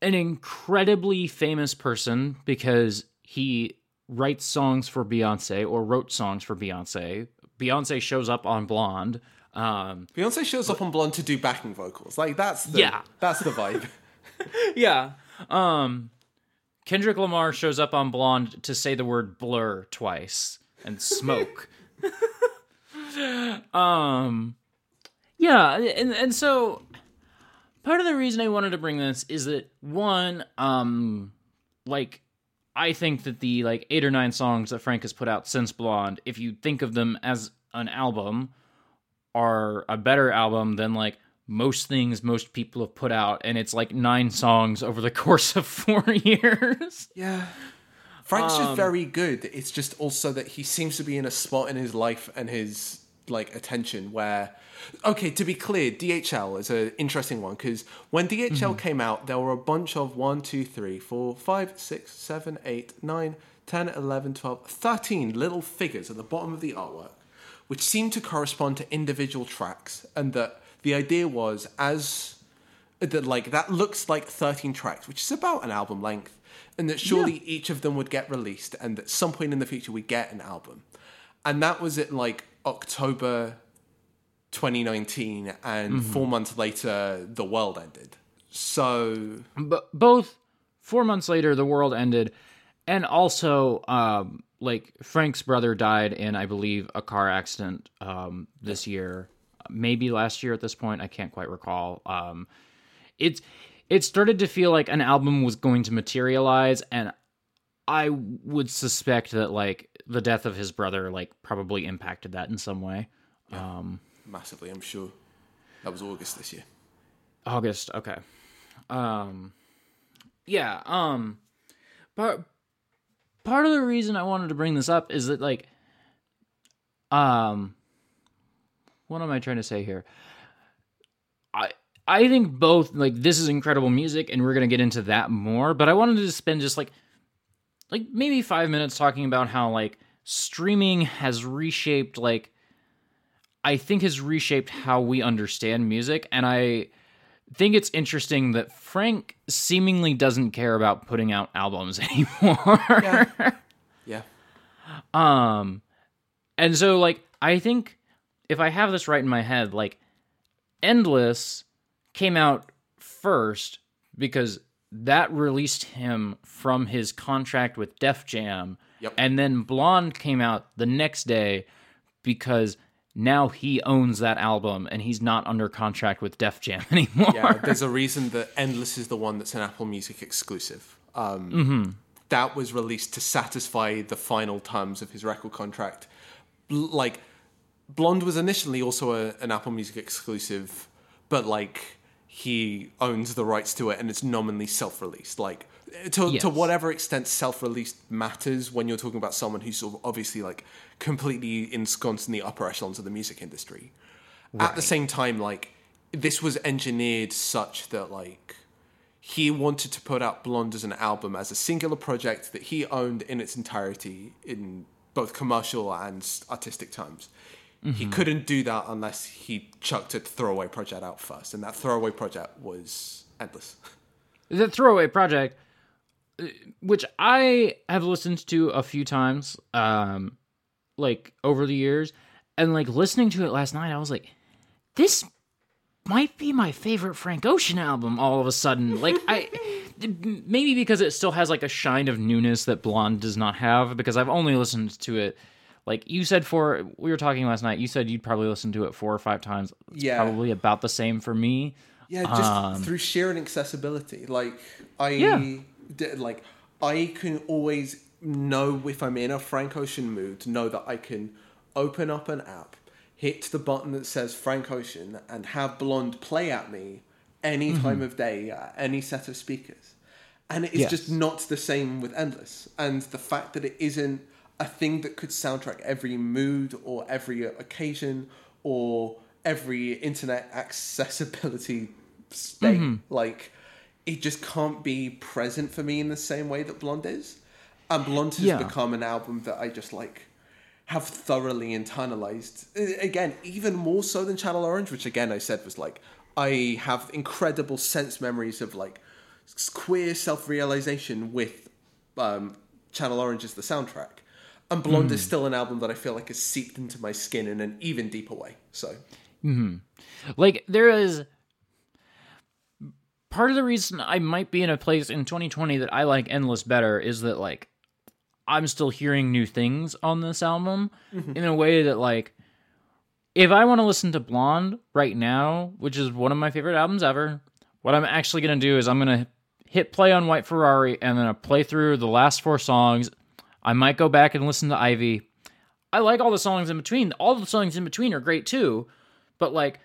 an incredibly famous person because he writes songs for Beyonce or wrote songs for Beyonce. Beyonce shows up on Blonde. Um, beyonce shows up on blonde to do backing vocals like that's the Yeah. that's the vibe yeah. Um, Kendrick Lamar shows up on Blonde to say the word blur twice and smoke. um, yeah, and and so part of the reason I wanted to bring this is that one, um, like I think that the like eight or nine songs that Frank has put out since Blonde, if you think of them as an album, are a better album than like most things most people have put out, and it's like nine songs over the course of four years. yeah frank's just very good it's just also that he seems to be in a spot in his life and his like attention where okay to be clear dhl is an interesting one because when dhl mm-hmm. came out there were a bunch of 1 2 3 4 5 6 7 8 9 10 11 12 13 little figures at the bottom of the artwork which seemed to correspond to individual tracks and that the idea was as that like that looks like 13 tracks which is about an album length and that surely each of them would get released and at some point in the future we get an album. And that was it like october 2019 and four months later the world ended. So but both four months later the world ended and also um like frank's brother died in i believe a car accident um this year maybe last year at this point i can't quite recall. Um it's it started to feel like an album was going to materialize and i would suspect that like the death of his brother like probably impacted that in some way um massively i'm sure that was august this year August. Okay. Um yeah, um part part of the reason I wanted to bring this up is that like um what am I trying to say here? I I think both like this is incredible music and we're going to get into that more, but I wanted to spend just like like maybe 5 minutes talking about how like streaming has reshaped like I think has reshaped how we understand music. And I think it's interesting that Frank seemingly doesn't care about putting out albums anymore. yeah. Um And so like I think if I have this right in my head, like Endless came out first because that released him from his contract with Def Jam. Yep. And then Blonde came out the next day because now he owns that album and he's not under contract with Def Jam anymore. Yeah, there's a reason that Endless is the one that's an Apple Music exclusive. Um, That was released to satisfy the final terms of his record contract. Like, Blonde was initially also a, an Apple Music exclusive, but like he owns the rights to it and it's nominally self-released. Like, to, Yes. to whatever extent self-released matters when you're talking about someone who's sort of obviously like completely ensconced in the upper echelons of the music industry. At the same time, like this was engineered such that like he wanted to put out Blonde as an album as a singular project that he owned in its entirety in both commercial and artistic terms. He couldn't do that unless he chucked a throwaway project out first, and that throwaway project was endless. the throwaway project uh, which i have listened to a few times um like over the years and like listening to it last night i was like this might be my favorite frank ocean album all of a sudden like i maybe because it still has like a shine of newness that blonde does not have because i've only listened to it like you said for we were talking last night you said you'd probably listen to it four or five times it's Yeah. probably about the same for me Yeah, just um, through sheer accessibility Like I, Yeah. d- like I can always know if I'm in a Frank Ocean mood. Know that I can open up an app, hit the button that says Frank Ocean, and have Blonde play at me any mm-hmm. time of day at any set of speakers. And it's Yes. just not the same with Endless. And the fact that it isn't a thing that could soundtrack every mood or every occasion or every internet accessibility state. Like, it just can't be present for me in the same way that Blonde is. And Blonde has Yeah. become an album that I just like have thoroughly internalized. Again, even more so than Channel Orange, which again I said was like I have incredible sense memories of like queer self realization with um, Channel Orange as the soundtrack. And Blonde is hmm. still an album that I feel like has seeped into my skin in an even deeper way. So mm-hmm. Like there is part of the reason I might be in a place in 2020 that I like Endless better is that like I'm still hearing new things on this album mm-hmm. in a way that like if I want to listen to Blonde right now, which is one of my favorite albums ever, what I'm actually going to do is I'm going to hit play on White Ferrari and then I play through the last four songs. I might go back and listen to Ivy. I like all the songs in between. All the songs in between are great too. But like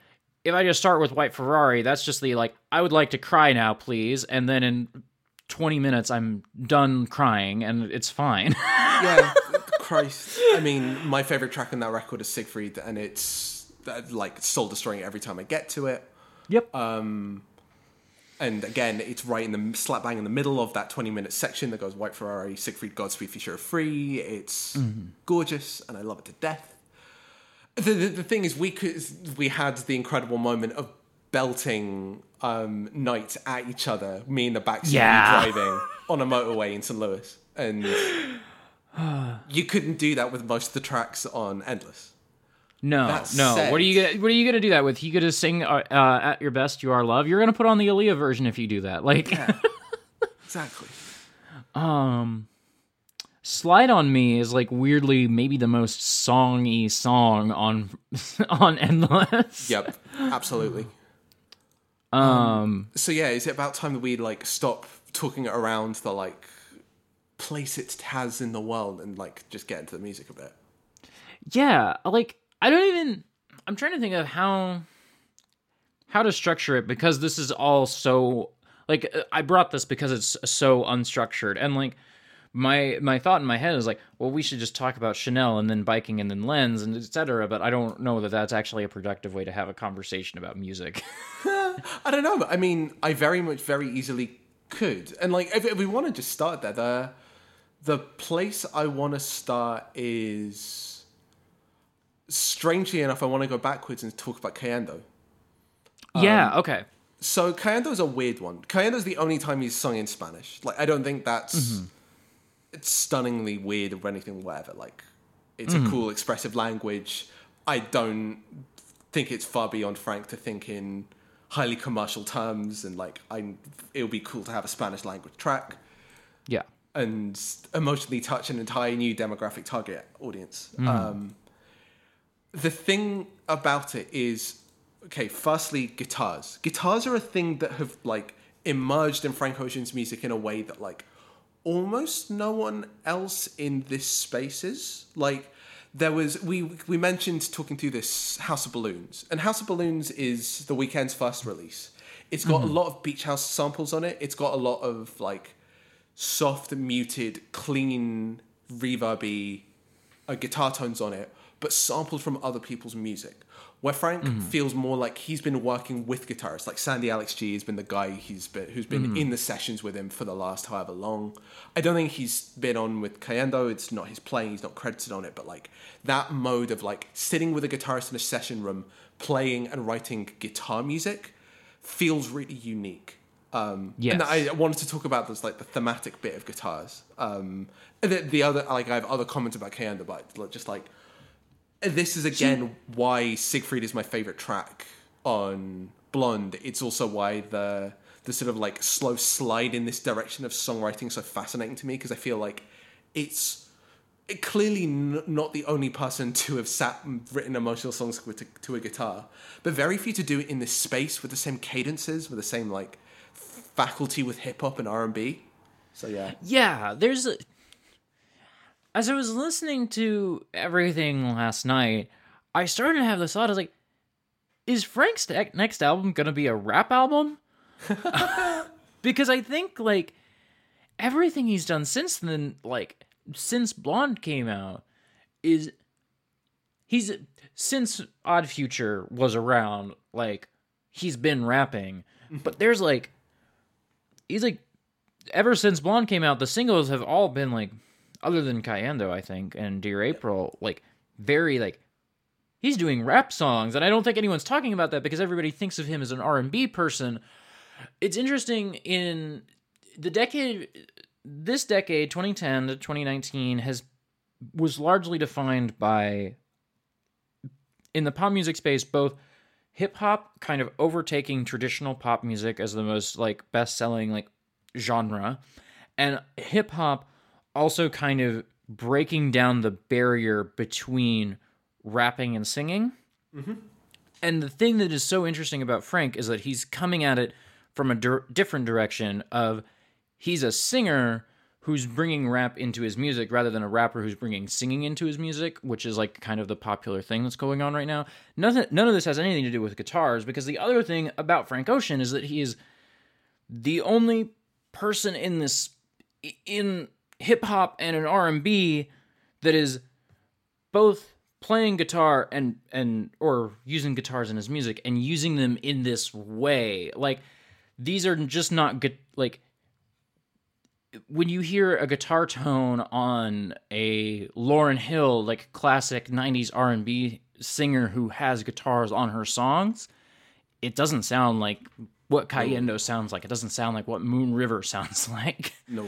if I just start with White Ferrari, that's just the like I would like to cry now, please, and then in 20 minutes I'm done crying and it's fine. yeah, Christ. I mean, my favorite track on that record is Siegfried, and it's uh, like soul destroying every time I get to it. yep. And again, it's right in the slap bang in the middle of that 20 minute section that goes White Ferrari, Siegfried, Godspeed, Futura Free. It's gorgeous, and I love it to death. The, the, the thing is, we could we had the incredible moment of belting um, nights at each other, me in the backseat Yeah. driving on a motorway in St. Louis, and you couldn't do that with most of the tracks on Endless. No, that no. said- What are you gonna What are you gonna do that with? You gonna sing uh, uh, "At Your Best, You Are Love"? You're gonna put on the Aaliyah version if you do that. Like, Exactly. um, "Slide on Me" is like weirdly maybe the most songy song on on Endless. Yep. Absolutely. Um, So yeah, is it about time that we like stop talking around the like place it has in the world and like just get into the music a bit? yeah like i don't even i'm trying to think of how how to structure it because this is all so like i brought this because it's so unstructured and like my my thought in my head is like well we should just talk about chanel and then biking and then lens and etc but i don't know that that's actually a productive way to have a conversation about music I don't know. I mean, I very much, very easily could. And like, if, if we want to just start there, the the place I want to start is strangely enough, I want to go backwards and talk about Cayendo. yeah um, okay So Cayendo's a weird one. Cayendo's the only time he's sung in Spanish. Like, I don't think that's it's stunningly weird or anything, whatever. Like, it's a mm-hmm. cool expressive language. I don't think it's far beyond Frank to think in highly commercial terms and like I it would be cool to have a Spanish language track Yeah. and emotionally touch an entire new demographic target audience. Mm-hmm. Um, the thing about it is, okay, firstly, guitars. Guitars are a thing that have like emerged in Frank Ocean's music in a way that like almost no one else in this space is. Like there was we we mentioned talking through this House of Balloons, and House of Balloons is the Weeknd's first release. It's got a lot of beach house samples on it. It's got a lot of like soft, muted, clean, reverby uh, guitar tones on it, but sampled from other people's music. Where Frank feels more like he's been working with guitarists, like Sandy Alex G has been the guy he's been who's been in the sessions with him for the last however long. I don't think he's been on with Cayendo. It's not his playing. He's not credited on it, but like that mode of like sitting with a guitarist in a session room, playing and writing guitar music, feels really unique. Um, Yes. And I wanted to talk about this, like the thematic bit of guitars. Um, the, the other, like I have other comments about Cayendo, but just like this is again why Siegfried is my favorite track on Blonde. It's also why the the sort of like slow slide in this direction of songwriting is so fascinating to me because I feel like it's it clearly n- not the only person to have sat and written emotional songs with, to, to a guitar, but very few to do it in this space with the same cadences, with the same like faculty with hip hop and R and B. So yeah, Yeah, there's a. As I was listening to everything last night, I started to have this thought. I was like, is Frank's next album going to be a rap album? because I think, like, everything he's done since then, like, since Blonde came out, is. He's. Since Odd Future was around, like, he's been rapping. But there's, like. He's, like, ever since Blonde came out, the singles have all been like, other than Cayendo, I think, and Dear April, like very like he's doing rap songs, and I don't think anyone's talking about that because everybody thinks of him as an R and B person. It's interesting in the decade, this decade, 2010 to 2019, has was largely defined by in the pop music space both hip hop kind of overtaking traditional pop music as the most like best selling like genre and hip hop also kind of breaking down the barrier between rapping and singing. Mm-hmm. And the thing that is so interesting about Frank is that he's coming at it from a dir- different direction of he's a singer who's bringing rap into his music rather than a rapper who's bringing singing into his music, which is like kind of the popular thing that's going on right now. Nothing none of this has anything to do with guitars because the other thing about Frank Ocean is that he is the only person in this in hip hop and an R&B that is both playing guitar and and or using guitars in his music and using them in this way. Like these are just not good like when you hear a guitar tone on a Lauryn Hill like classic 90s R&B singer who has guitars on her songs it doesn't sound like what Cayendo sounds like. It doesn't sound like what Moon River sounds like. No,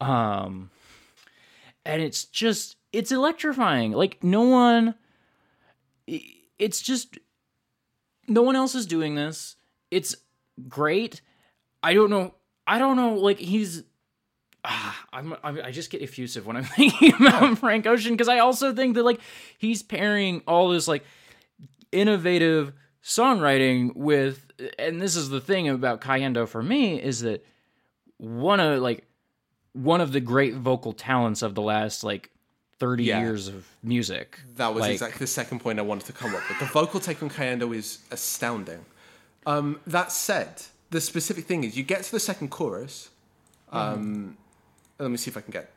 um and it's just it's electrifying. Like no one it's just no one else is doing this. It's great. I don't know i don't know like he's ah, I'm, I'm i just get effusive when i'm thinking about frank ocean because i also think that like he's pairing all this like innovative songwriting with and this is the thing about cayendo for me is that one of like one of the great vocal talents of the last like 30 Yeah. years of music. that was Like, exactly the second point I wanted to come up with. The vocal take on Cayendo is astounding. Um, that said, the specific thing is you get to the second chorus. Um, Let me see if I can get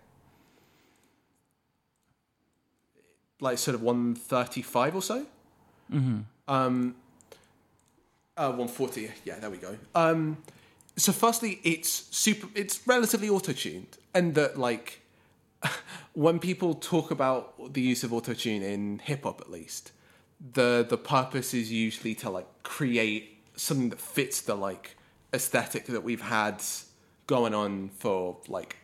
like sort of one thirty five or so. Mm-hmm. Um, uh, one forty. Yeah, there we go. Um, so firstly, it's super. It's relatively auto tuned, and that like when people talk about the use of auto tune in hip hop, at least the the purpose is usually to like create something that fits the like aesthetic that we've had going on for like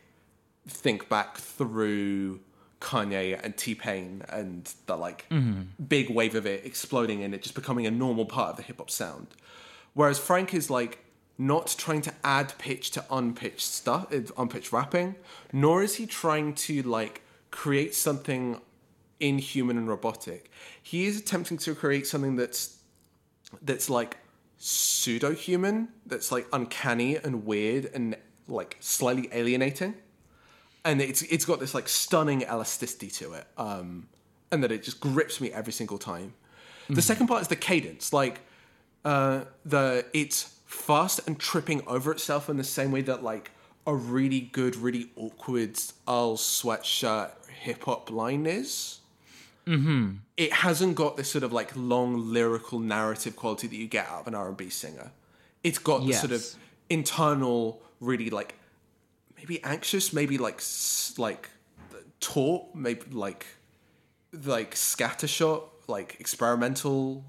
think back through Kanye and T Pain and the like mm-hmm. big wave of it exploding and it just becoming a normal part of the hip hop sound. Whereas Frank is like not trying to add pitch to unpitched stuff, uh, unpitched rapping, nor is he trying to like create something inhuman and robotic. He is attempting to create something that's that's like pseudo human, that's like uncanny and weird and like slightly alienating. And it's it's got this like stunning elasticity to it. Um and that it just grips me every single time. The second part is the cadence. Like uh the it's fast and tripping over itself in the same way that like a really good, really awkward Earl sweatshirt hip hop line is mm-hmm. it hasn't got this sort of like long lyrical narrative quality that you get out of an R&B singer. It's got the sort of internal really like maybe anxious, maybe like like taut, maybe like like scattershot, like experimental.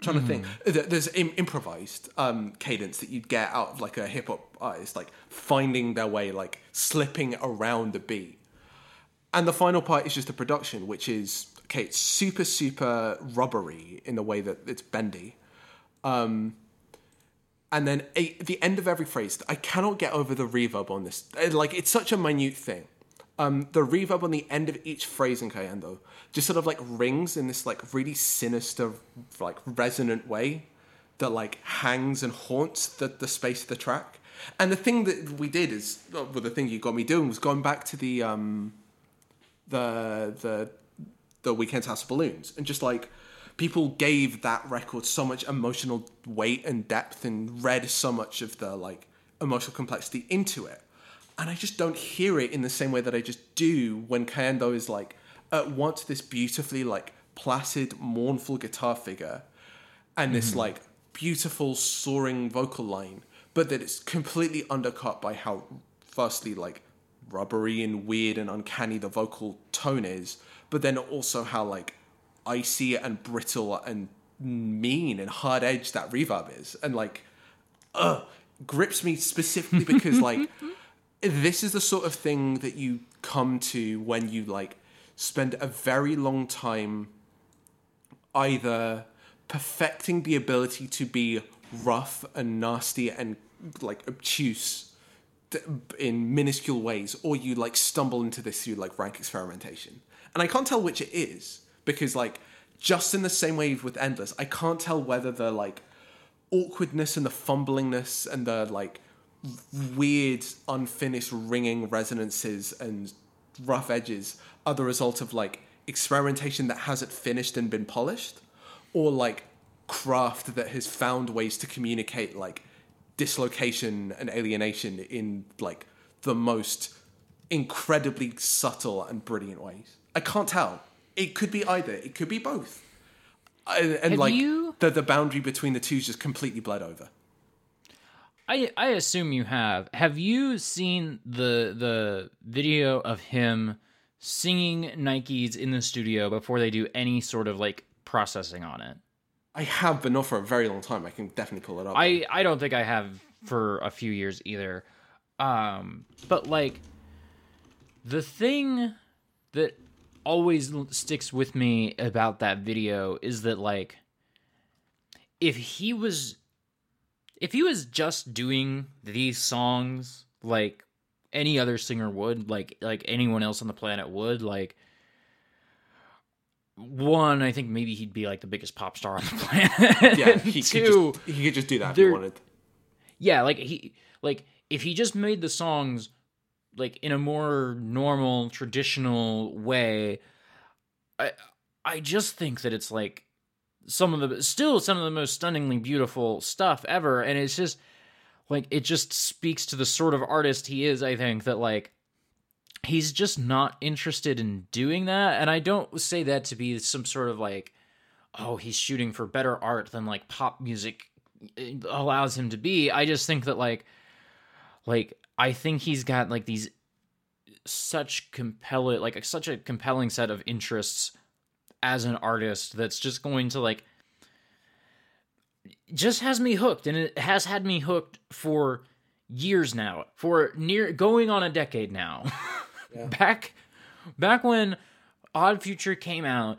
Trying to think. There's Im- improvised um, cadence that you'd get out of like a hip hop artist, like finding their way, like slipping around the beat. And the final part is just the production, which is okay. It's super super rubbery in the way that it's bendy. Um, and then a, the end of every phrase, I cannot get over the reverb on this. Uh, Like it's such a minute thing. Um, the reverb on the end of each phrase in Cayendo just sort of like rings in this like really sinister, like resonant way that like hangs and haunts the, the space of the track. And the thing that we did is, well, the thing you got me doing was going back to the um, the the the Weeknd's House of Balloons, and just like people gave that record so much emotional weight and depth, and read so much of the like emotional complexity into it, and I just don't hear it in the same way that I just do when Cayendo is like at once this beautifully like placid, mournful guitar figure, and this like beautiful soaring vocal line, but that it's completely undercut by how firstly like rubbery and weird and uncanny the vocal tone is, but then also how like icy and brittle and mean and hard edged that reverb is, and like, uh, grips me specifically because like this is the sort of thing that you come to when you like spend a very long time either perfecting the ability to be rough and nasty and like obtuse in minuscule ways or you like stumble into this through like rank experimentation. And i can't tell which it is because like just in the same way with endless i can't tell whether the like awkwardness and the fumblingness and the like weird unfinished ringing resonances and rough edges are the result of like experimentation that hasn't finished and been polished or like craft that has found ways to communicate like dislocation and alienation in like the most incredibly subtle and brilliant ways. I can't tell. It could be either. It could be both. And, and like you- the, the boundary between the two is just completely bled over I I assume you have. Have you seen the the video of him singing Nikes in the studio before they do any sort of like processing on it? I have, but not for a very long time. I can definitely pull it up. I I don't think I have for a few years either. Um, but like the thing that always sticks with me about that video is that like if he was if he was just doing these songs like any other singer would like like anyone else on the planet would like one i think maybe he'd be like the biggest pop star on the planet yeah, he two could just, he could just do that if he wanted. yeah like he like if he just made the songs like in a more normal traditional way i i just think that it's like some of the still some of the most stunningly beautiful stuff ever. And it's just like it just speaks to the sort of artist he is i think that like he's just not interested in doing that. And i don't say that to be some sort of like oh he's shooting for better art than like pop music eh, allows him to be. I just think that like like i think he's got like these such compelling like such a compelling set of interests as an artist that's just going to like just has me hooked and it has had me hooked for years now for near going on a decade now. Back back when Odd Future came out,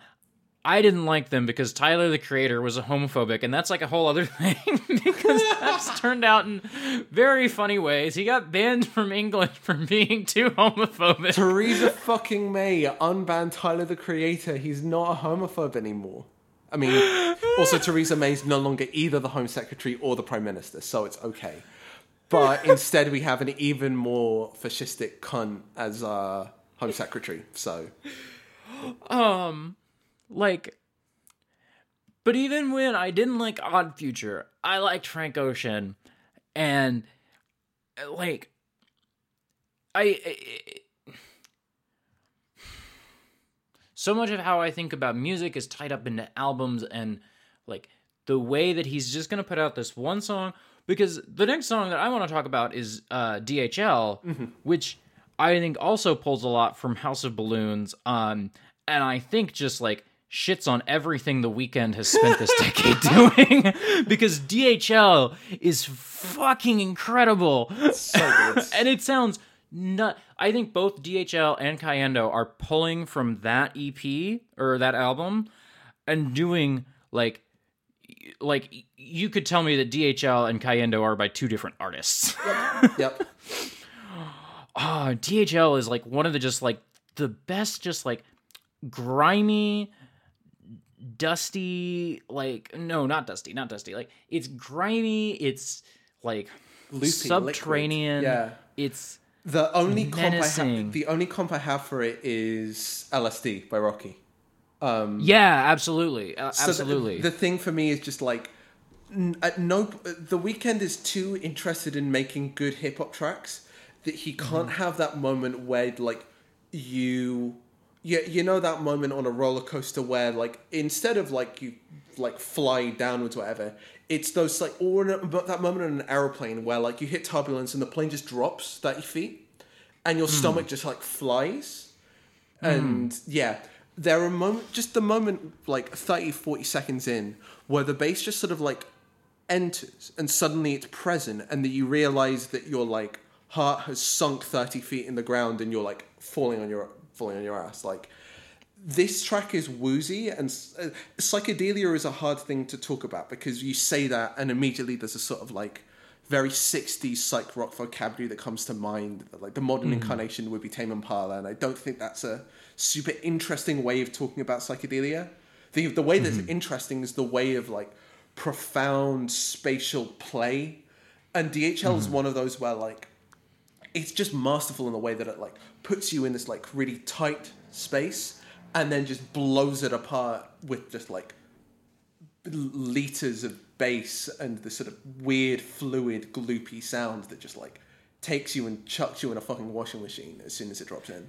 I didn't like them because Tyler the Creator was a homophobic, and that's like a whole other thing because that's turned out in very funny ways. He got banned from England for being too homophobic. Theresa fucking May unbanned Tyler the Creator. He's not a homophobe anymore. I mean, also Theresa May's no longer either the Home Secretary or the Prime Minister, so it's okay. But instead, we have an even more fascistic cunt as uh, Home Secretary. So like but even when i didn't like odd future i liked frank ocean and like i, I so much of how i think about music is tied up into albums and like the way that he's just gonna put out this one song because the next song that i want to talk about is uh dhl which i think also pulls a lot from house of balloons um and i think just like shits on everything the Weeknd has spent this decade doing because dhl is fucking incredible so and it sounds nut. I think both DHL and Cayendo are pulling from that EP or that album and doing like like you could tell me that DHL and Cayendo are by two different artists. yep. Ah, DHL is like one of the just like the best just like grimy dusty like no not dusty not dusty like it's grimy it's like Loopy, subterranean liquid. Yeah. it's The only comp I have, the only comp I have for it is LSD by Rocky. Um, yeah absolutely uh, So the- absolutely The, thing for me is just like n- at no the Weeknd is too interested in making good hip hop tracks that he can't Mm-hmm. have that moment where like you you, you know that moment on a roller coaster where like instead of like you like fly downwards whatever it's those like or a- but that moment on an aeroplane where like you hit turbulence and the plane just drops 30 feet and your hmm. stomach just like flies. Hmm. And yeah there are moment just the moment like 30 40 seconds in where the bass just sort of like enters and suddenly it's present and that you realize that your like heart has sunk 30 feet in the ground and you're like falling on your falling on your ass. Like this track is woozy and uh, psychedelia is a hard thing to talk about because you say that and immediately there's a sort of like very 60s psych rock vocabulary that comes to mind like the modern hmm. incarnation would be Tame Impala and I don't think that's a super interesting way of talking about psychedelia. The, the way that's mm-hmm. interesting is the way of like profound spatial play and DHL is mm-hmm. one of those where like it's just masterful in the way that it like puts you in this like really tight space and then just blows it apart with just like liters of bass and this sort of weird fluid gloopy sound that just like takes you and chucks you in a fucking washing machine as soon as it drops in.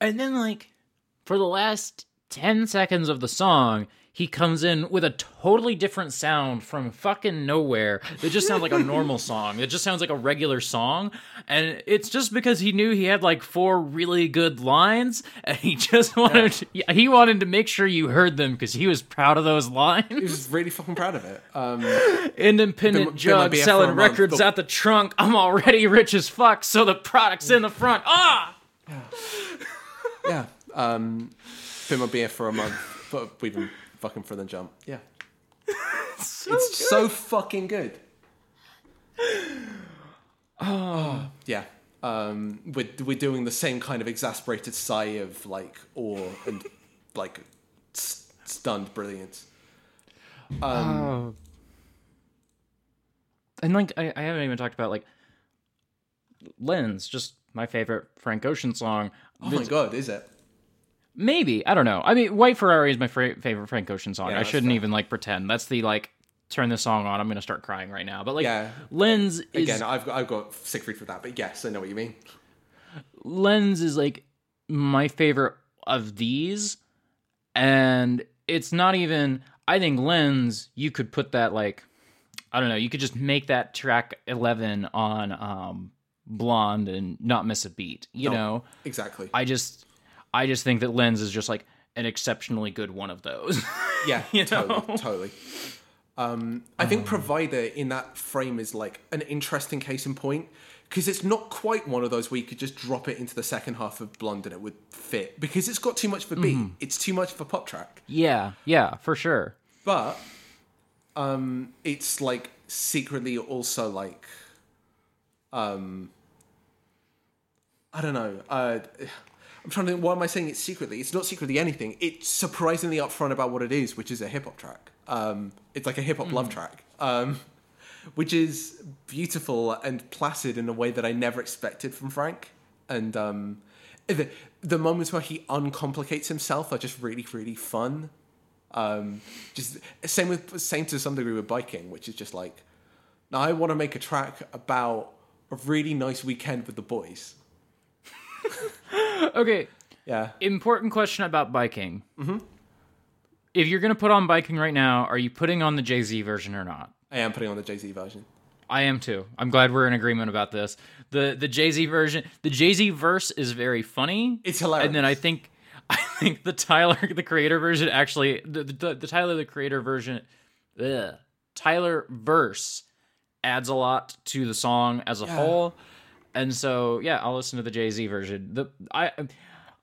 And then, like, for the last 10 seconds of the song, he comes in with a totally different sound from fucking nowhere It just sounds like a normal song. It just sounds like a regular song. And it's just because he knew he had like four really good lines and he just wanted yeah, he wanted to make sure you heard them because he was proud of those lines. he was really fucking proud of it um Independent Been- jug BF for a selling month, records but- out the trunk. I'm already rich as fuck, so the product's in the front. Ah! yeah um been my beer for a month but we've been fucking for the jump. Yeah. It's so fucking good. Oh yeah. Um we're, we're doing the same kind of exasperated sigh of like awe and like s- stunned brilliance. Oh. And like I, I haven't even talked about like Lens, just my favorite Frank Ocean song. oh my god is it Maybe I don't know. I mean, White Ferrari is my fra- favorite Frank Ocean song. Yeah, I shouldn't fair. even like pretend. That's the like turn this song on. I'm gonna start crying right now. But like Yeah. Lens is again i've got i've got siegfried for that but yes i know what you mean Lens is like my favorite of these, and it's not even. I think Lens, you could put that like, I don't know, you could just make that track eleven on um Blonde and not miss a beat. You No. know, exactly I just, I just think that Lens is just like an exceptionally good one of those. Yeah, You totally, know? totally. Um, I think provider in that frame is like an interesting case in point because it's not quite one of those where you could just drop it into the second half of Blonde and it would fit because it's got too much a beat. It's too much for pop track. Yeah, yeah, for sure. But um it's like secretly also like um I don't know. Uh I'm trying to think why am I saying it's secretly? It's not secretly anything. It's surprisingly upfront about what it is, which is a hip hop track. Um it's like a hip hop love track. Um which is beautiful and placid in a way that I never expected from Frank. And um, the, the moments where he uncomplicates himself are just really, really fun. Um, just same with same to some degree with biking, which is just like, now I want to make a track about a really nice weekend with the boys. Okay, Yeah, important question about biking. Mm-hmm. If you're gonna put on biking right now, are you putting on the Jay Z version or not? I am putting on the Jay Z version. I am too. I'm glad we're in agreement about this. the The Jay Z version, the Jay Z verse is very funny. It's hilarious. And then I think, I think the Tyler the Creator version actually the the, the Tyler the Creator version, ugh, Tyler verse adds a lot to the song as a whole. And so yeah, I'll listen to the Jay Z version. The I.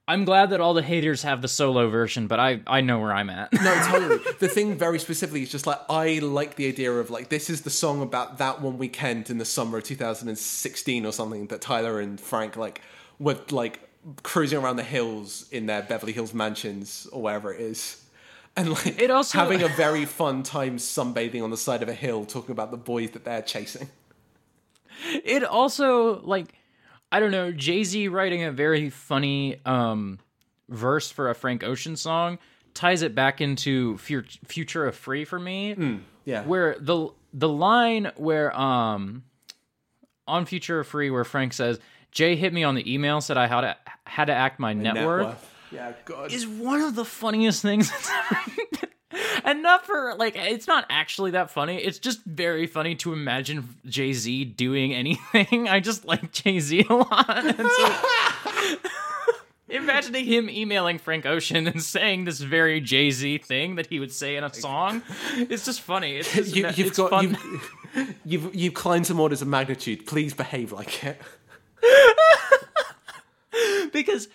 I'm glad that all the haters have the solo version, but I, I know where I'm at. No, totally. the thing very specifically is just like I like the idea of like this is the song about that one weekend in the summer of 2016 or something that Tyler and Frank like were like cruising around the hills in their Beverly Hills mansions or wherever it is. And like It also- having a very fun time sunbathing on the side of a hill talking about the boys that they're chasing. It also like I don't know, Jay-Z writing a very funny um verse for a Frank Ocean song ties it back into Fu- Futura Free for me. Yeah. Where the the line where um on Futura Free where Frank says, "Jay hit me on the email said I had to had to act my net, worth." Yeah, God. is one of the funniest things that's ever. And not for like it's not actually that funny. It's just very funny to imagine Jay Z doing anything. I just like Jay Z a lot. So imagining him emailing Frank Ocean and saying this very Jay Z thing that he would say in a song, it's just funny. It's just, you, it's you've got fun. you've, you've you've climbed some orders of magnitude. Please behave like it. because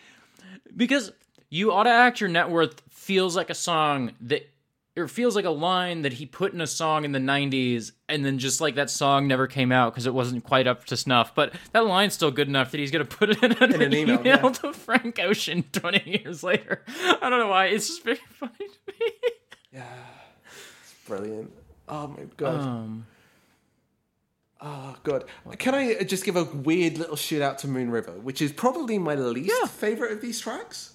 because you ought to act your net worth feels like a song that or feels like a line that he put in a song in the 90s and then just like that song never came out because it wasn't quite up to snuff but that line's still good enough that he's going to put it in an, an email, email, yeah. to frank ocean 20 years later i don't know why it's just very funny to me Yeah. It's Brilliant. Oh my god. um Oh god. Can I just give a weird little shout out to Moon River, which is probably my least favorite of these tracks,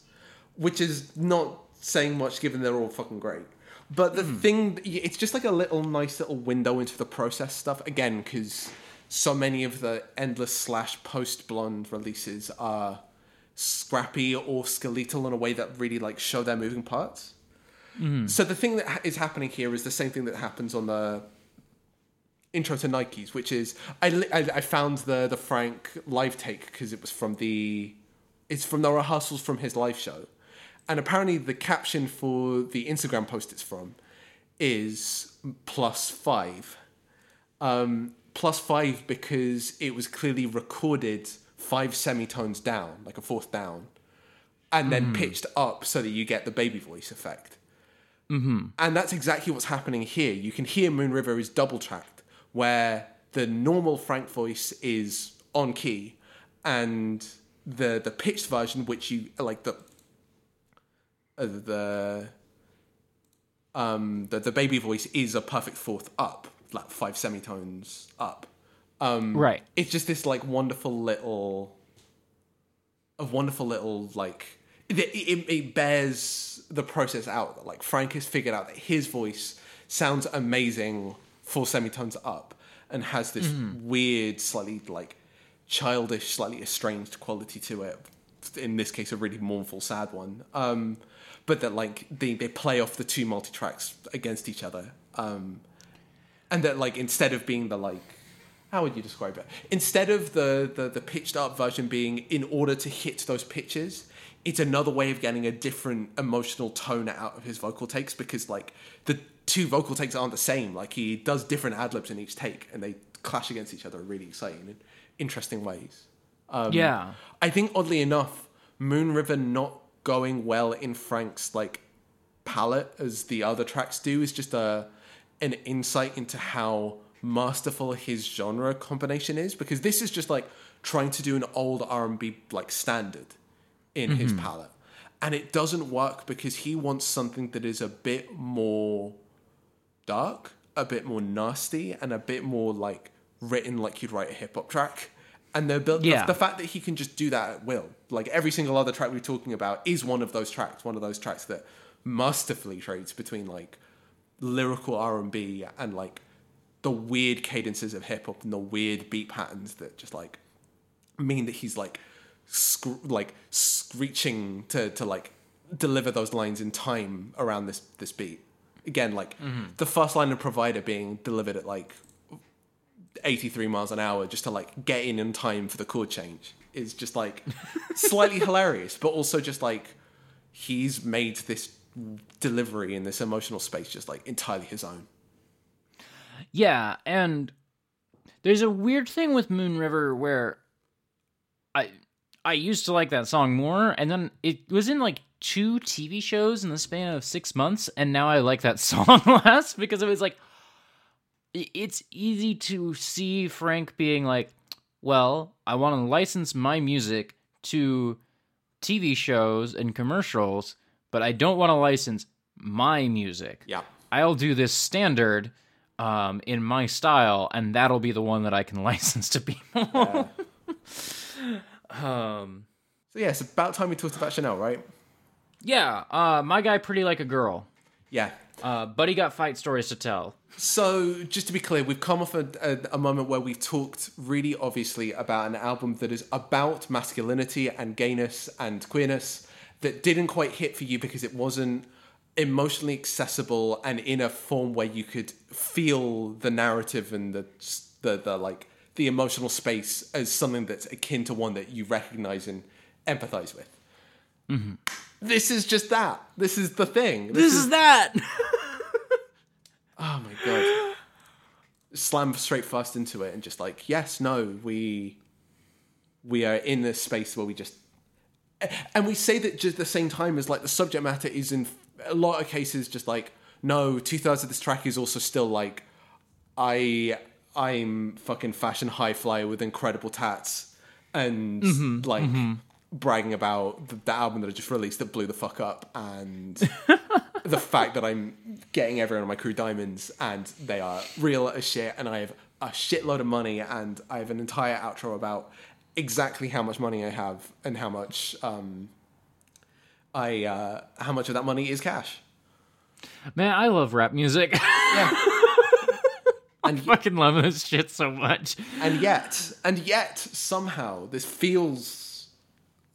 which is not saying much given they're all fucking great. But the hmm. thing, it's just like a little nice little window into the process stuff again, because so many of the endless slash post blonde releases are scrappy or skeletal in a way that really like show their moving parts. Hmm. So the thing that is happening here is the same thing that happens on the intro to Nikes, which is I, I, I found the the Frank live take because it was from the it's from the rehearsals from his live show, and apparently the caption for the Instagram post it's from is plus five, um, plus five because it was clearly recorded five semitones down, like a fourth down, and then pitched up so that you get the baby voice effect. And that's exactly what's happening here. You can hear Moon River is double tracked, where the normal Frank voice is on key, and the the pitched version, which you like the the um the, the baby voice is a perfect fourth up, like five semitones up. right It's just this like wonderful little, a wonderful little like it, it, it bears the process out. that, Like Frank has figured out that his voice sounds amazing four semitones up and has this weird, slightly like childish, slightly estranged quality to it. In this case, a really mournful, sad one. Um, but that like they, they play off the two multi tracks against each other. Um, and that like instead of being the like how would you describe it instead of the, the the pitched up version being in order to hit those pitches it's another way of getting a different emotional tone out of his vocal takes because like the two vocal takes aren't the same like he does different ad libs in each take and they clash against each other really exciting and interesting ways. yeah. I think oddly enough, Moon River not going well in Frank's like palette as the other tracks do is just a an insight into how masterful his genre combination is because this is just like trying to do an old R&B like standard in his mm-hmm. palette and it doesn't work because he wants something that is a bit more dark, a bit more nasty, and a bit more like written like you'd write a hip hop track. And the, the, Yeah. the fact that he can just do that at will, like every single other track we're talking about, is one of those tracks. One of those tracks that masterfully trades between like lyrical R and B and like the weird cadences of hip hop and the weird beat patterns that just like mean that he's like like screeching to to like deliver those lines in time around this this beat. Again, like mm-hmm. the first line of provider being delivered at like 83 miles an hour just to like get in in time for the chord change is just like slightly hilarious, but also just like he's made this delivery in this emotional space just like entirely his own. Yeah, and there's a weird thing with Moon River where I I used to like that song more, and then it was in like two TV shows in the span of six months, and now I like that song less because it was like it's easy to see Frank being like, "Well, I want to license my music to TV shows and commercials, but I don't want to license my music." Yeah. I'll do this standard um, in my style, and that'll be the one that I can license to people. um, So yeah, it's about time we talked about Chanel, right? yeah, uh, my guy, pretty like a girl. Yeah. Uh, but he got fight stories to tell. So, just to be clear, we've come off a, a, a moment where we've talked really obviously about an album that is about masculinity and gayness and queerness that didn't quite hit for you because it wasn't emotionally accessible and in a form where you could feel the narrative and the the, the like the emotional space as something that's akin to one that you recognize and empathize with. This is just that. This is the thing. This is that. Oh my god. Slam straight first into it and just like, yes, no, we we are in this space where we just and we say that just at the same time as like the subject matter is in a lot of cases just like, no, two thirds of this track is also still like I I'm fucking fashion high flyer with incredible tats and mm-hmm, like mm-hmm. Bragging about the, the album that I just released that blew the fuck up and the fact that I'm getting everyone on my crew diamonds and they are real as shit and I have a shitload of money and I have an entire outro about exactly how much money I have and how much um I uh how much of that money is cash. Man, I love rap music. Yeah. I fucking love this shit so much. and yet and yet somehow this feels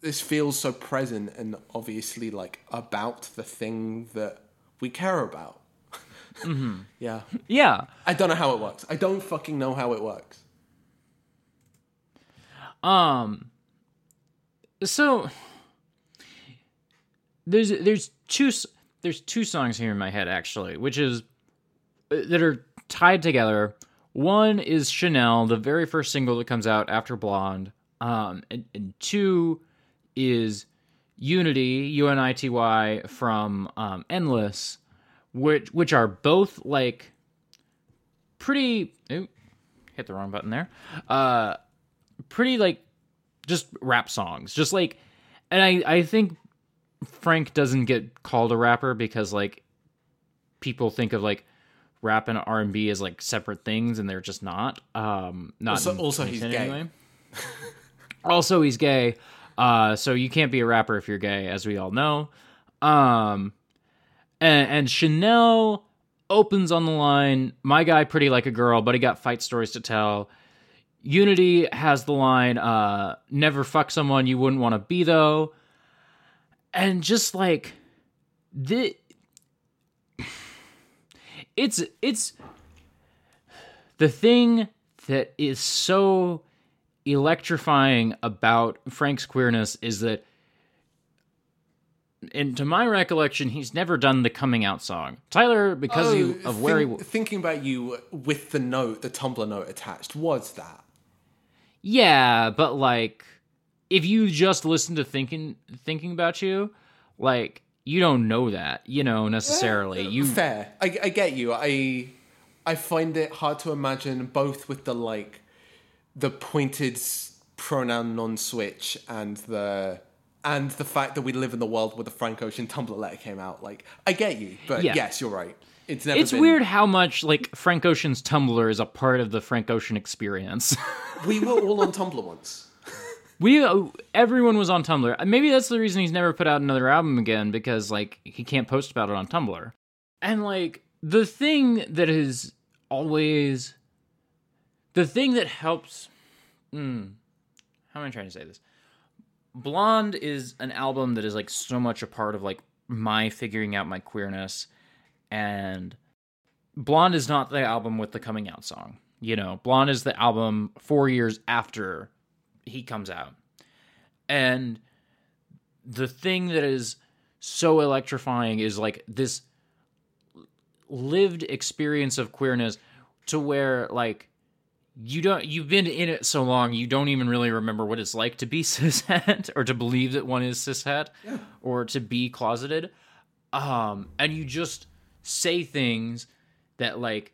this feels so present and obviously like about the thing that we care about. Yeah. Yeah. I don't know how it works. I don't fucking know how it works. Um. So there's there's two there's two songs here in my head actually, which is uh, that are tied together. One is Chanel, the very first single that comes out after Blonde. Um, and, and two is Unity, U N I T Y from um, Endless, which which are both like pretty. Ooh, hit the wrong button there. Uh, pretty like just rap songs just like and i i think frank doesn't get called a rapper because like people think of like rap and r&b as like separate things and they're just not um not Also- also he's 2010 gay. also he's gay uh so you can't be a rapper if you're gay as we all know um and, and chanel opens on the line my guy pretty like a girl but he got fight stories to tell Unity has the line, uh, never fuck someone you wouldn't want to be though. And just like the it's it's the thing that is so electrifying about Frank's queerness is that and to my recollection, he's never done the coming out song. Tyler, because he, Oh, of where he think- thinking about you with the note, the Tumblr note attached, was that? Yeah, but like if you just listen to thinking thinking about you, like you don't know that, you know, necessarily. You Fair. I, I get you. I I find it hard to imagine both with the like the pointed pronoun non-switch and the and the fact that we live in the world where the Frank Ocean Tumblr letter came out. Like I get you, but Yeah. yes, you're right. It's never. it's been- weird how much like Frank Ocean's Tumblr is a part of the Frank Ocean experience. We were all on Tumblr once. we uh, everyone was on Tumblr. Maybe that's the reason he's never put out another album again because like he can't post about it on Tumblr. And like the thing that is always the thing that helps hmm, how am I trying to say this? Blonde is an album that is like so much a part of like my figuring out my queerness and Blonde is not the album with the coming out song. You know, Blonde is the album 4 years after he comes out. And the thing that is so electrifying is like this lived experience of queerness to where like you don't you've been in it so long you don't even really remember what it's like to be cishet or to believe that one is cishet or to be closeted. Um and you just say things that like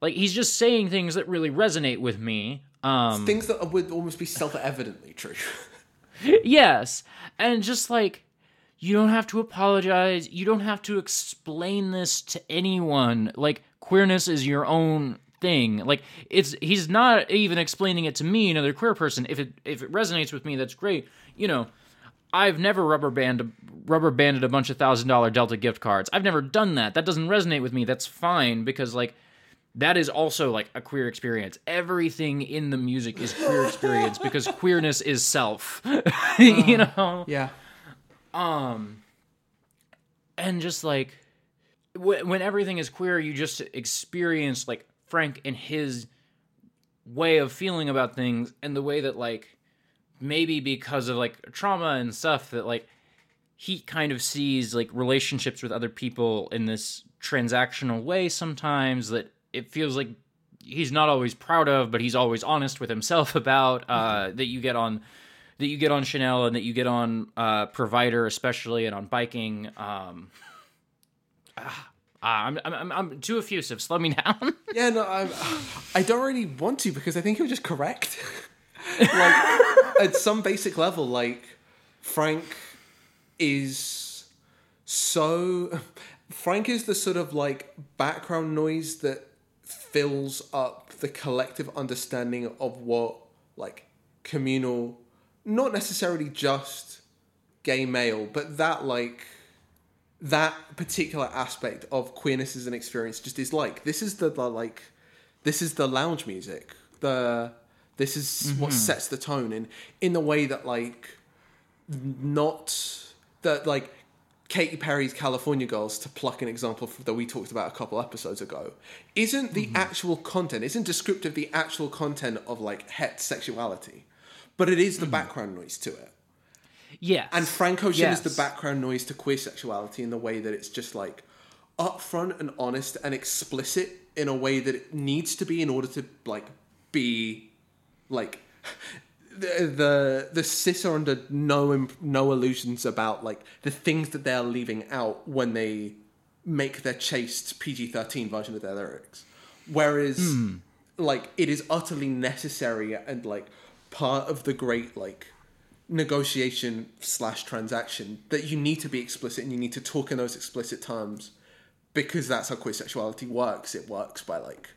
like he's just saying things that really resonate with me um. Things that would almost be self-evidently true. yes. And just like you don't have to apologize. You don't have to explain this to anyone. Like queerness is your own thing like it's he's not even explaining it to me another queer person if it if it resonates with me that's great you know I've never rubber banded rubber banded a bunch of thousand dollar Delta gift cards. I've never done that. That doesn't resonate with me. That's fine because like that is also like a queer experience. Everything in the music is queer experience because queerness is self. you know? yeah. Um and just like when everything is queer, you just experience like Frank and his way of feeling about things and the way that like maybe because of like trauma and stuff that like he kind of sees like relationships with other people in this transactional way sometimes that it feels like he's not always proud of but he's always honest with himself about uh that you get on that you get on Chanel and that you get on uh provider especially and on biking um ah, Ah, I'm, I'm I'm I'm too effusive slow me down Yeah, no, I'm, I don't really want to because I think you're just correct. like, at some basic level, like, Frank is so. Frank is the sort of like background noise that fills up the collective understanding of what, like, communal, not necessarily just gay male, but that, like, that particular aspect of queerness as an experience just is like this is the, the like this is the lounge music. The this is what mm-hmm. sets the tone in in the way that like not that like Katy Perry's California Girls to pluck an example that we talked about a couple episodes ago isn't the mm-hmm. actual content isn't descriptive the actual content of like het sexuality but it is the mm-hmm. background noise to it yes. And Frank Ocean is the background noise to queer sexuality in the way that it's just like upfront and honest and explicit in a way that it needs to be in order to like be like the the the cis are under no no illusions about like the things that they're leaving out when they make their chaste PG thirteen version of their lyrics, whereas hmm. like it is utterly necessary and like part of the great like negotiation slash transaction that you need to be explicit and you need to talk in those explicit terms because that's how queer sexuality works. It works by like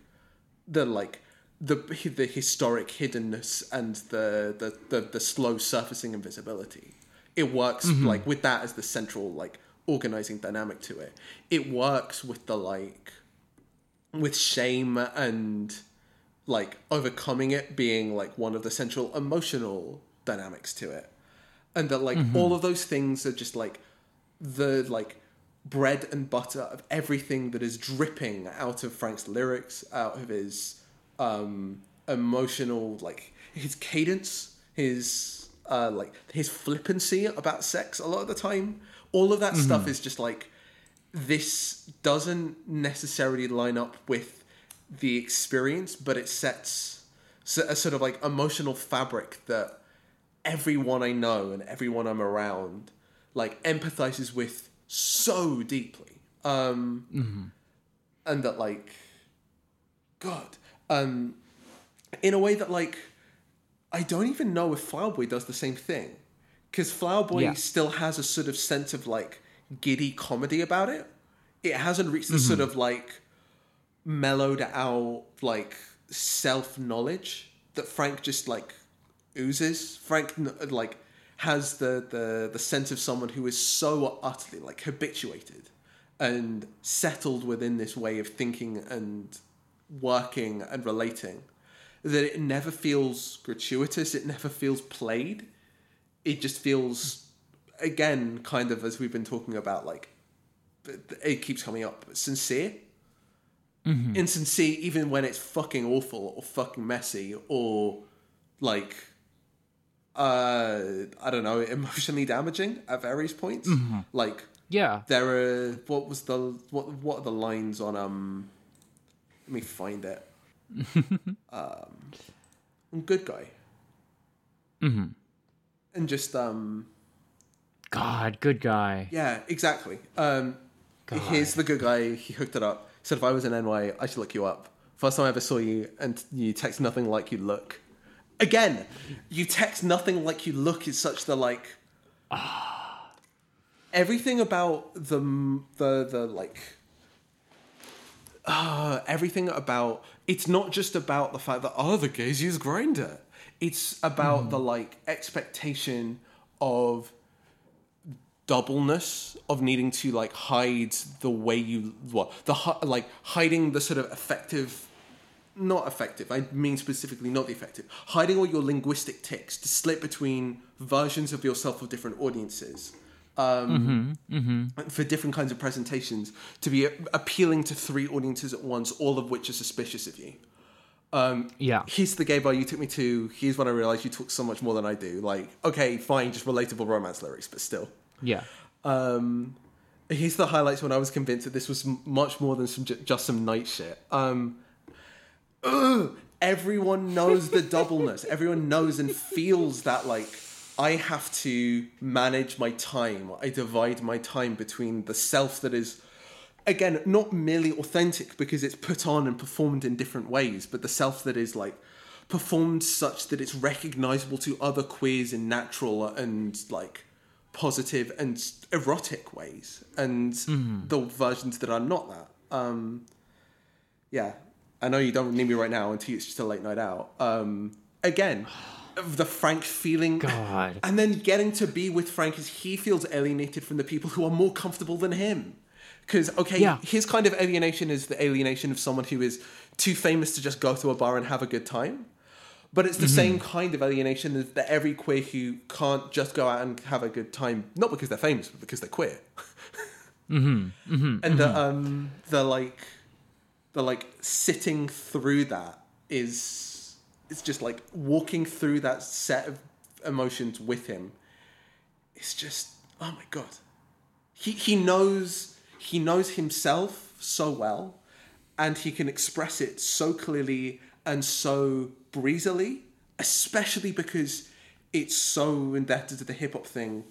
the like the the historic hiddenness and the the the, the slow surfacing invisibility. It works mm-hmm. like with that as the central like organizing dynamic to it. It works with the like with shame and like overcoming it being like one of the central emotional dynamics to it. And that like all of those things are just like the like bread and butter of everything that is dripping out of Frank's lyrics, out of his um emotional like his cadence, his uh like his flippancy about sex a lot of the time. All of that stuff is just like this doesn't necessarily line up with the experience, but it sets a sort of like emotional fabric that everyone I know and everyone I'm around like empathizes with so deeply. Um, and that like, God, um, in a way that like, I don't even know if Flower Boy does the same thing, because Flower Boy Yeah. still has a sort of sense of like giddy comedy about it. It hasn't reached the sort of like mellowed out like self knowledge that Frank just like oozes. Frank like has the the the sense of someone who is so utterly like habituated and settled within this way of thinking and working and relating that it never feels gratuitous. It never feels played. It just feels again kind of as we've been talking about like it keeps coming up sincere mm-hmm. insincere even when it's fucking awful or fucking messy or like uh i don't know emotionally damaging at various points. Like Yeah. there are what was the what what are the lines on um let me find it. Um good guy. Mm-hmm. and just um God, good guy. yeah exactly. Um here's the good guy. He hooked it up. Said if i was in ny i should look you up. First time i ever saw you and you text nothing like you look again you text nothing like you look is such the like everything about the the the like uh, everything about it's not just about the fact that oh the gays use Grindr. It's about the like expectation of doubleness of needing to like hide the way you what the like hiding the sort of effective not effective. I mean specifically not the effective. Hiding all your linguistic tics to slip between versions of yourself of different audiences um, for different kinds of presentations to be a- appealing to three audiences at once all of which are suspicious of you. Yeah. here's the gay bar you took me to. Here's when i realized you talk so much more than i do. Like okay fine just relatable romance lyrics but still. Yeah. um, here's the highlights when I was convinced that this was m- much more than some ju- just some night shit. Um, ugh, everyone knows the doubleness. Everyone knows and feels that like I have to manage my time. I divide my time between the self that is again not merely authentic because it's put on and performed in different ways, but the self that is like performed such that it's recognizable to other queers in natural and like positive and erotic ways and the versions that are not that um yeah i know you don't need me right now until it's just a late night out. Um again the frank feeling. God. and then getting to be with frank as he feels alienated from the people who are more comfortable than him. Because okay Yeah. his kind of alienation is the alienation of someone who is too famous to just go to a bar and have a good time. But it's the same kind of alienation as that every queer who can't just go out and have a good time, not because they're famous, but because they're queer. and the um the like the like sitting through that is it's just like walking through that set of emotions with him. It's just oh my god. He he knows he knows himself so well and he can express it so clearly and so breezily, especially because it's so indebted to the hip hop thing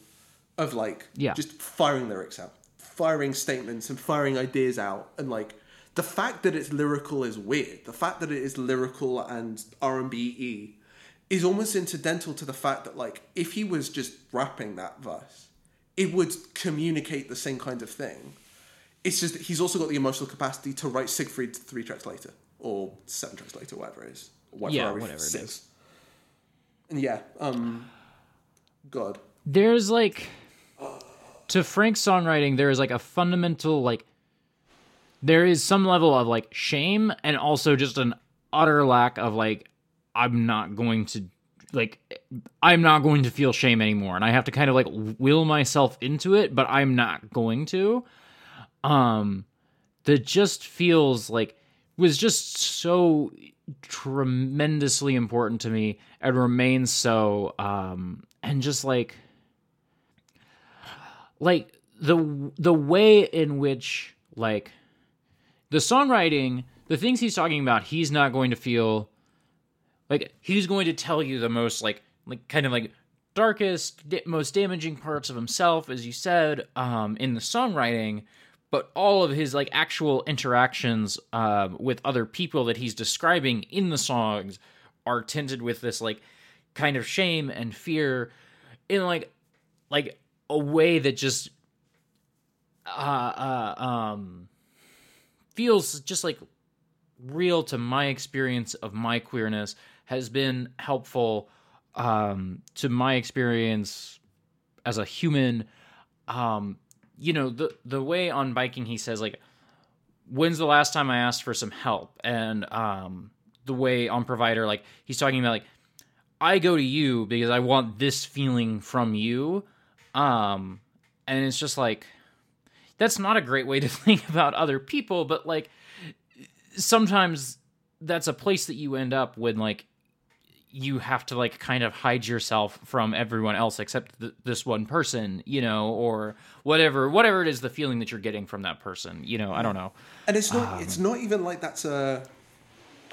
of like Yeah. just firing lyrics out, firing statements and firing ideas out, and like the fact that it's lyrical is weird. The fact that it is lyrical and R and B is almost incidental to the fact that like if he was just rapping that verse, it would communicate the same kind of thing. It's just that he's also got the emotional capacity to write Seigfried three tracks later or seven tracks later, whatever it is. Or Yeah, whatever it six. is. And yeah, um, God, there's like to Frank's songwriting, there is like a fundamental like there is some level of like shame and also just an utter lack of like I'm not going to like I'm not going to feel shame anymore. And I have to kind of like will myself into it but I'm not going to. Um that just feels like was just so tremendously important to me and remains so um and just like like the the way in which like the songwriting the things he's talking about he's not going to feel like he's going to tell you the most like like kind of like darkest da- most damaging parts of himself as you said um in the songwriting but all of his like actual interactions um with other people that he's describing in the songs are tinted with this like kind of shame and fear in like like a way that just uh, uh um feels just like real to my experience of my queerness has been helpful um to my experience as a human. Um you know the the way on biking he says like when's the last time i asked for some help? And um the way on provider like he's talking about like i go to you because i want this feeling from you. Um and it's just like that's not a great way to think about other people but like sometimes that's a place that you end up when like you have to like kind of hide yourself from everyone else except th- this one person you know or whatever whatever it is the feeling that you're getting from that person you know i don't know. And it's not it's um. not even like that's a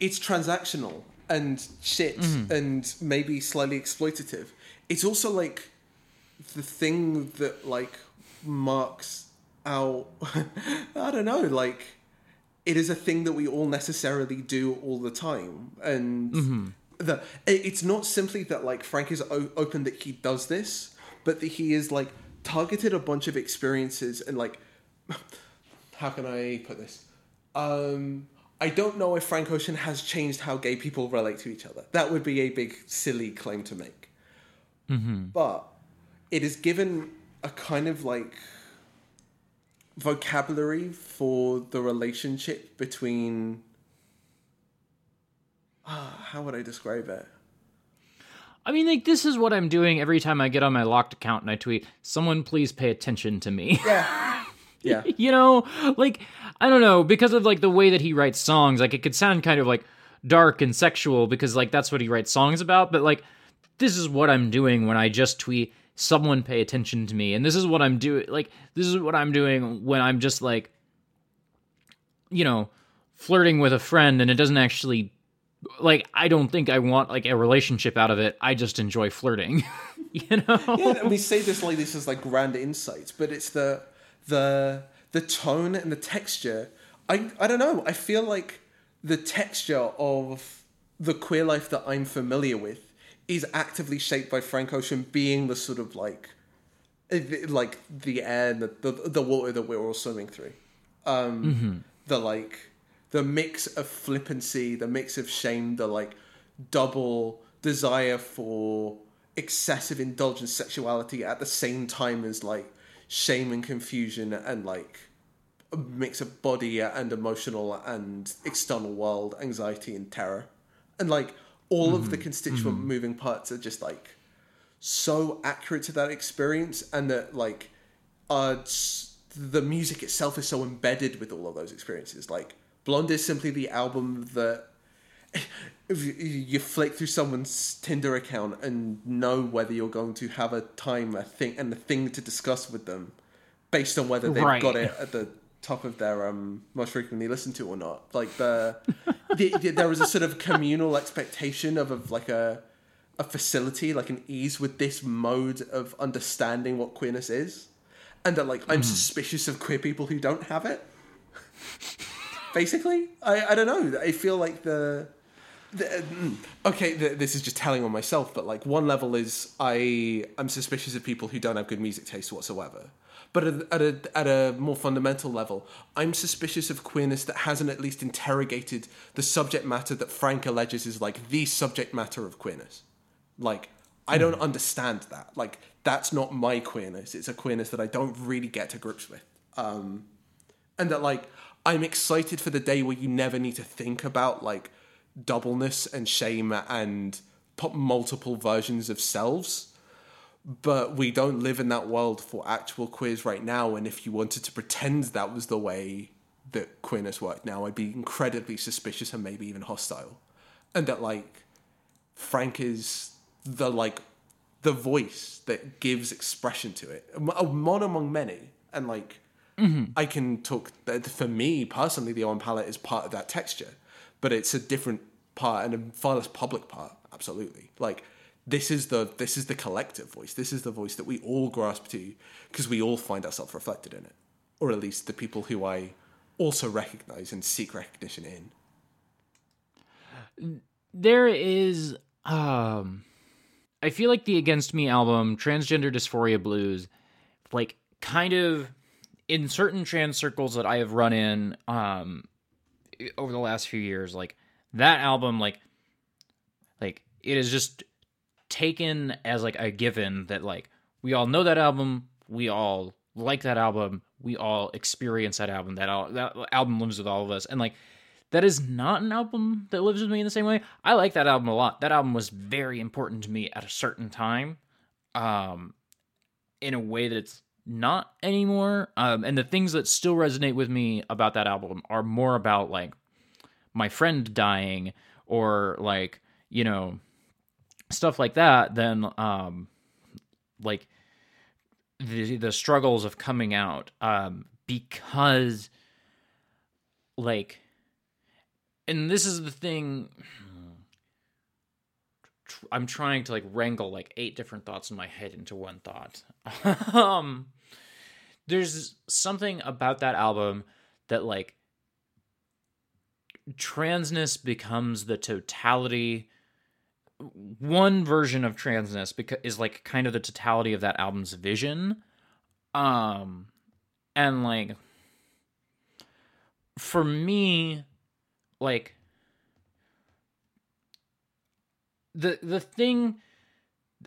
it's transactional and shit mm-hmm. and maybe slightly exploitative. It's also like the thing that like marks out i don't know like it is a thing that we all necessarily do all the time. And the it- it's not simply that like frank is o- open that he does this but that he is like targeted a bunch of experiences and like how can i put this? Um i don't know if frank ocean has changed how gay people relate to each other. That would be a big silly claim to make. But it is given a kind of like vocabulary for the relationship between ah, how would I describe it? i mean like this is what i'm doing every time i get on my locked account and i tweet someone please pay attention to me Yeah. Yeah. you know like i don't know because of like the way that he writes songs like it could sound kind of like dark and sexual because like that's what he writes songs about but like this is what i'm doing when i just tweet someone pay attention to me and this is what i'm doing like this is what i'm doing when i'm just like you know flirting with a friend and it doesn't actually like i don't think i want like a relationship out of it i just enjoy flirting you know yeah, we say this like this is like grand insights, but it's the the the tone and the texture. I I don't know. I feel like the texture of the queer life that I'm familiar with is actively shaped by Frank Ocean being the sort of like eh, like the air and the the, the water that we're all swimming through. Um the like the mix of flippancy, the mix of shame, the like double desire for excessive indulgent sexuality at the same time as like shame and confusion and like a mix of body and emotional and external world anxiety and terror and like all of the constituent moving parts are just like so accurate to that experience and that like uh the music itself is so embedded with all of those experiences. Like blonde is simply the album that if you- you flick through someone's Tinder account and know whether you're going to have a time, a thing, and a thing to discuss with them, based on whether they've Right. got it at the top of their um most frequently listened to or not. Like the, the, the there was a sort of communal expectation of, of like a a facility, like an ease with this mode of understanding what queerness is, and that like I'm suspicious of queer people who don't have it. Basically, I I don't know. I feel like the the, mm, okay, th- this is just telling on myself, but like one level is I I'm suspicious of people who don't have good music taste whatsoever. But at, at a at a more fundamental level, I'm suspicious of queerness that hasn't at least interrogated the subject matter that Frank alleges is like the subject matter of queerness. Like I don't understand that. Like that's not my queerness. It's a queerness that I don't really get to grips with. Um, and that like I'm excited for the day where you never need to think about like doubleness and shame and put multiple versions of selves. But we don't live in that world for actual queers right now. And if you wanted to pretend that was the way that queerness worked now, I'd be incredibly suspicious and maybe even hostile. And that like Frank is the like the voice that gives expression to it. One among many. And like mm-hmm. I can talk for me personally, the Owen Pallett is part of that texture, but it's a different part and a far less public part. Absolutely, like this is the this is the collective voice. This is the voice that we all grasp to because we all find ourselves reflected in it, or at least the people who I also recognize and seek recognition in. there is um I feel like the Against Me album, Transgender Dysphoria Blues, like kind of in certain trans circles that I have run in um over the last few years, like that album like like it is just taken as like a given that like we all know that album, we all like that album, we all experience that album, that al- that album lives with all of us and like that is not an album that lives with me in the same way. I like that album a lot. That album was very important to me at a certain time, um, in a way that it's not anymore. Um, and the things that still resonate with me about that album are more about like my friend dying or like you know stuff like that then um, like the the struggles of coming out um, because like and this is the thing i'm trying to like wrangle like eight different thoughts in my head into one thought. Um there's something about that album that like transness becomes the totality one version of transness because is like kind of the totality of that album's vision. Um and like for me like the the thing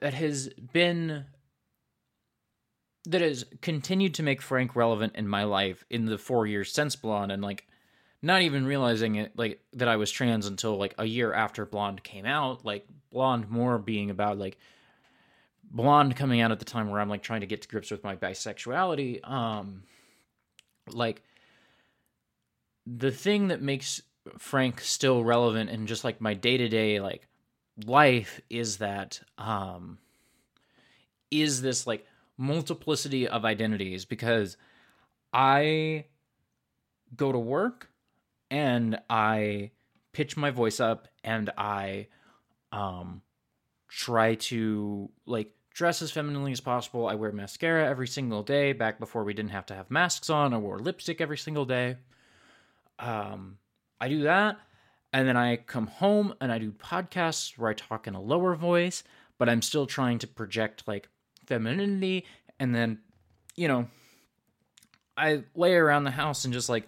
that has been that has continued to make Frank relevant in my life in the 4 years since Blonde and like not even realizing it like that I was trans until like a year after Blonde came out like Blonde more being about like Blonde coming out at the time where I'm like trying to get to grips with my bisexuality um like the thing that makes Frank still relevant in just like my day to day like life is that um is this like multiplicity of identities because I go to work and I pitch my voice up and I um try to like dress as femininely as possible. I wear mascara every single day. Back before we didn't have to have masks on, I wore lipstick every single day. Um I do that and then I come home and I do podcasts where I talk in a lower voice, but I'm still trying to project like femininity and then you know I lay around the house and just like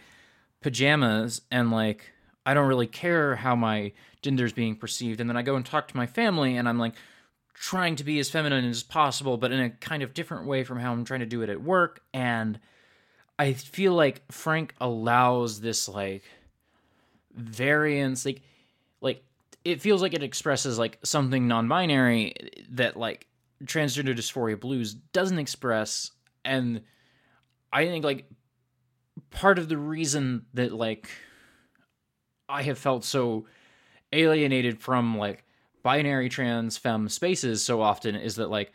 pajamas and like I don't really care how my gender is being perceived. And then I go and talk to my family and I'm like trying to be as feminine as possible but in a kind of different way from how I'm trying to do it at work. And I feel like Frank allows this like variance like like it feels like it expresses like something non-binary that like transgender dysphoria blues doesn't express. And i think like part of the reason that like i have felt so alienated from like binary trans femme spaces so often is that like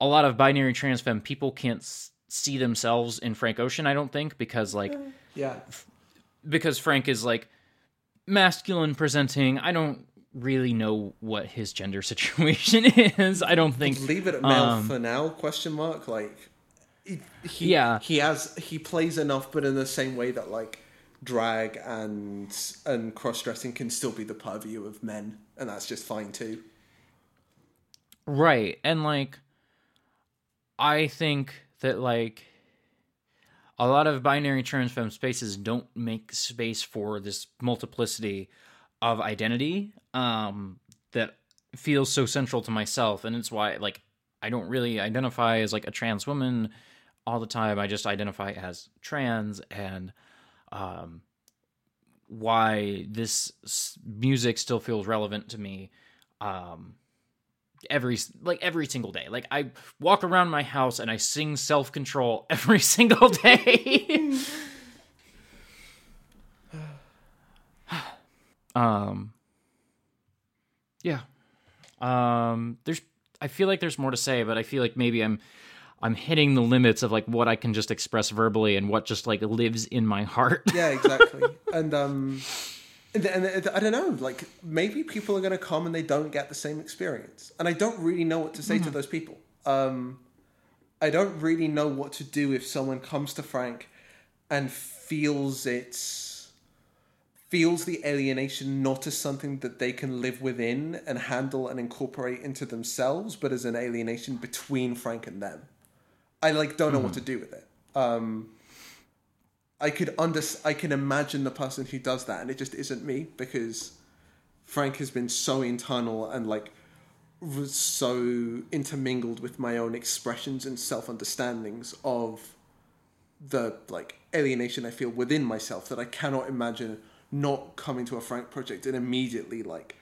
a lot of binary trans femme people can't s- see themselves in frank ocean i don't think because like Yeah, because Frank is like masculine presenting. I don't really know what his gender situation is. I don't think leave it at male Um, for now? Question mark. Like, he, he, Yeah. he has he plays enough, but in the same way that like drag and and cross dressing can still be the purview of men, and that's just fine too. Right. And like I think that like a lot of binary trans femme spaces don't make space for this multiplicity of identity um that feels so central to myself and it's why like I don't really identify as like a trans woman all the time. I just identify as trans and um why this music still feels relevant to me um every like every single day. Like I walk around my house and I sing self control every single day. um yeah. Um there's I feel like there's more to say, but I feel like maybe I'm I'm hitting the limits of like what I can just express verbally and what just like lives in my heart. Yeah, exactly. and um, And, and I don't know, like maybe people are going to come and they don't get the same experience, and I don't really know what to say to those people. Um, I don't really know what to do if someone comes to Frank and feels it's feels the alienation not as something that they can live within and handle and incorporate into themselves, but as an alienation between Frank and them. I like don't know what to do with it. Um, I could under I can imagine the person who does that, and it just isn't me because Frank has been so internal and like was so intermingled with my own expressions and self understandings of the like alienation I feel within myself that I cannot imagine not coming to a Frank project and immediately like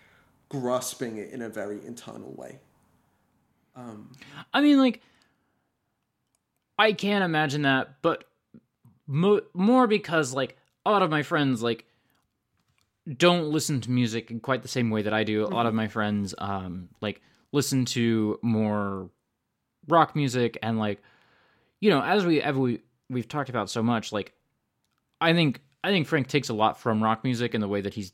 grasping it in a very internal way. I mean, like, I can't imagine that, but mo- more because, like, a lot of my friends, like, don't listen to music in quite the same way that I do. A lot of my friends, um, like, listen to more rock music and, like, you know, as we, as we, we've talked about so much, like, I think, I think Frank takes a lot from rock music in the way that he's,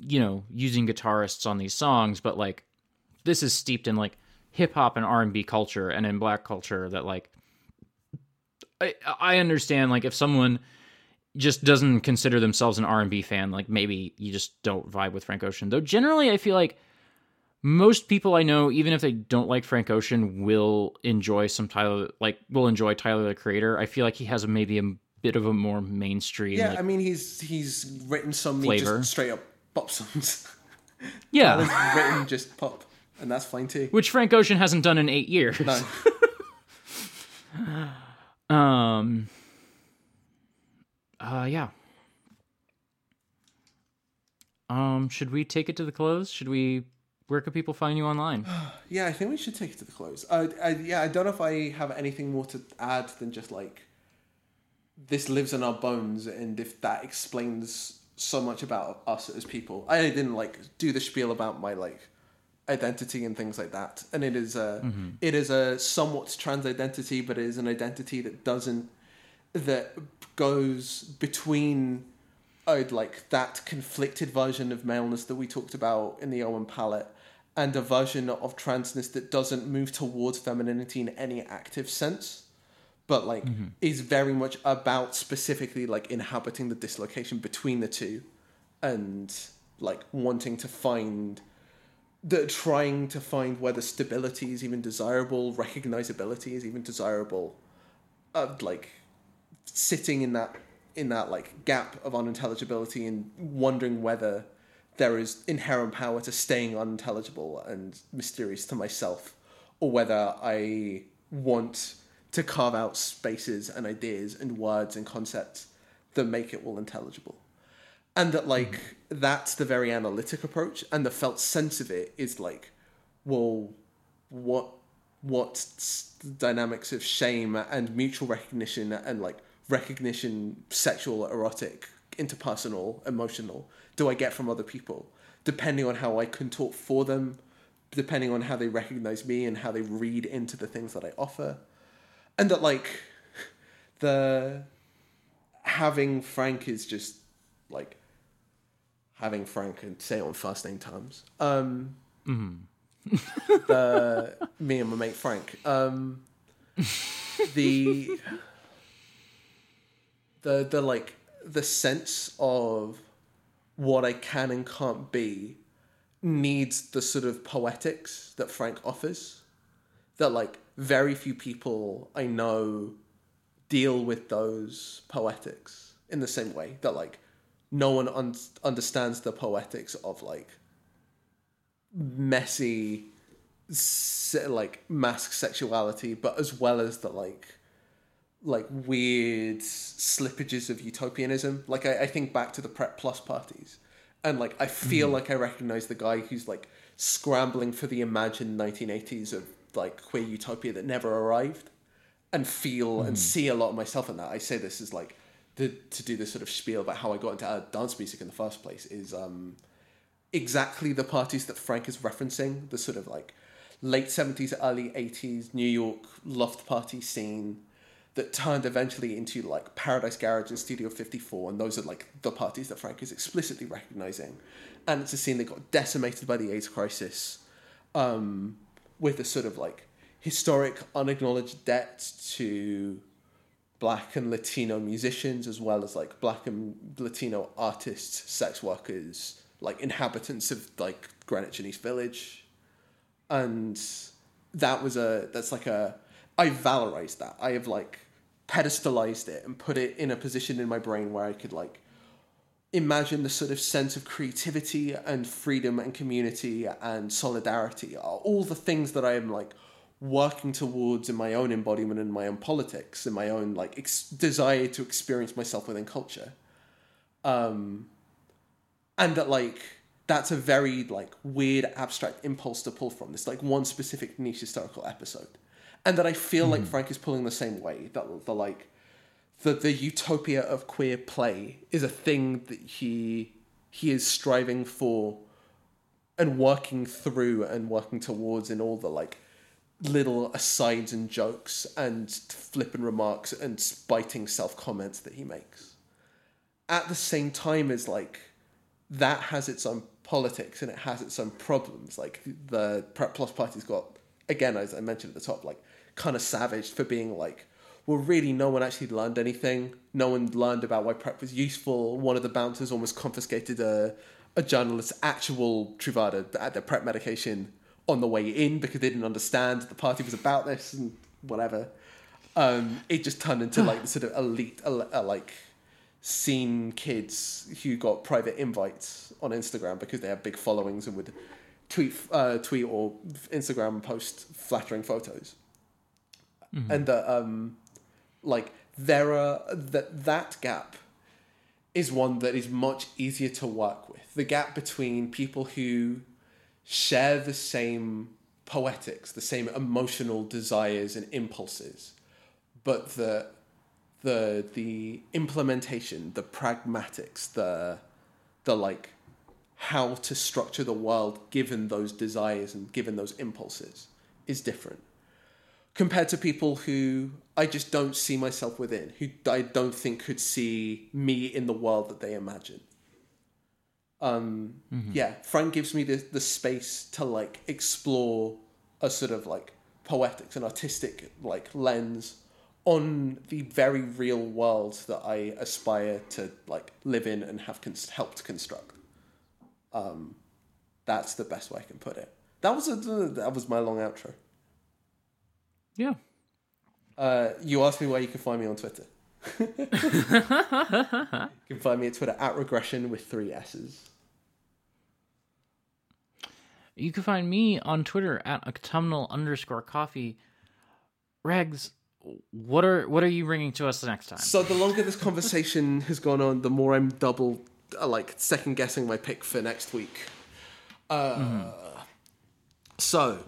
you know, using guitarists on these songs, but, like, this is steeped in, like, hip hop and R and B culture and in black culture that like I I understand like if someone just doesn't consider themselves an R and B fan, like maybe you just don't vibe with Frank Ocean. Though generally I feel like most people I know, even if they don't like Frank Ocean, will enjoy some Tyler like will enjoy Tyler the Creator. I feel like he has a, maybe a bit of a more mainstream Yeah, like, I mean he's he's written some Flavor. just straight up pop songs. yeah. He's written just pop, and that's fine too. Which Frank Ocean hasn't done in eight years. No. Um. Uh, yeah. Um, should we take it to the close? Should we? Where can people find you online? Yeah, I think we should take it to the close. Uh, I, yeah, I don't know if I have anything more to add than just like this lives in our bones, and if that explains so much about us as people. I didn't like do the spiel about my like identity and things like that, and it is a it is a somewhat trans identity, but it is an identity that doesn't that goes between uh, like that conflicted version of maleness that we talked about in the Owen Pallett and a version of transness that doesn't move towards femininity in any active sense but like is very much about specifically like inhabiting the dislocation between the two and like wanting to find the trying to find whether stability is even desirable recognizability is even desirable uh, like sitting in that in that like gap of unintelligibility and wondering whether there is inherent power to staying unintelligible and mysterious to myself or whether I want to carve out spaces and ideas and words and concepts that make it all intelligible and that like mm-hmm. that's the very analytic approach. And the felt sense of it is like well what what dynamics of shame and mutual recognition and like recognition sexual erotic interpersonal emotional do i get from other people? Depending on how i can talk for them depending on how they recognize me and how they read into the things that i offer. And that like the having frank is just like having frank and say it on first name terms. Um the me and my mate frank. Um the the the like the sense of what i can and can't be needs the sort of poetics that frank offers that like very few people I know deal with those poetics in the same way that like no one un- understands the poetics of like messy se- like mask sexuality but as well as the like like weird slippages of utopianism. Like I, I think back to the prep plus parties and like i feel mm-hmm. like i recognize the guy who's like scrambling for the imagined 1980s of like queer utopia that never arrived and feel and mm. see a lot of myself in that. I say this is like the, to do this sort of spiel about how i got into uh, dance music in the first place is um exactly the parties that frank is referencing the sort of like late 70s early 80s new york loft party scene that turned eventually into like Paradise Garage and Studio 54, and those are like the parties that Frank is explicitly recognizing. And it's a scene that got decimated by the AIDS crisis, um, with a sort of like historic unacknowledged debt to black and Latino musicians, as well as like black and Latino artists, sex workers, like inhabitants of like Greenwich and East Village. And that was a, that's like a, I valorized that. I have like pedestalized it and put it in a position in my brain where I could like imagine the sort of sense of creativity and freedom and community and solidarity are all the things that I am like working towards in my own embodiment in my own politics in my own like ex- desire to experience myself within culture. Um and that like that's a very like weird abstract impulse to pull from. This like one specific niche historical episode. And that i feel like frank is pulling the same way that the like the the utopia of queer play is a thing that he he is striving for and working through and working towards in all the like little asides and jokes and flippant remarks and biting self comments that he makes. At the same time as like that has its own politics and it has its own problems. Like the Prep Plus Party's got again, as I mentioned at the top, like kind of savaged for being like, well, really, no one actually learned anything. No one learned about why prep was useful. One of the bouncers almost confiscated a a journalist's actual Truvada their prep medication on the way in because they didn't understand the party was about this and whatever. Um, it just turned into like the sort of elite, uh, uh, like scene kids who got private invites on Instagram because they have big followings and would tweet, uh, tweet or Instagram post flattering photos, and that um, like there are that that gap is one that is much easier to work with. The gap between people who share the same poetics, the same emotional desires and impulses, but the the the implementation, the pragmatics, the the like how to structure the world given those desires and given those impulses is different compared to people who I just don't see myself within, who I don't think could see me in the world that they imagine. Um, Yeah, Frank gives me the, the space to like explore a sort of like poetics and artistic like lens on the very real world that I aspire to like live in and have cons- helped construct. Um, that's the best way I can put it. That was a, that was my long outro. Yeah. Uh, you asked me where you can find me on Twitter. You can find me at Twitter at regression with three S's. You can find me on Twitter at autumnal underscore coffee. Regs, what are what are you bringing to us next time? So the longer this conversation has gone on, the more I'm double, uh, like second guessing my pick for next week. Uh, So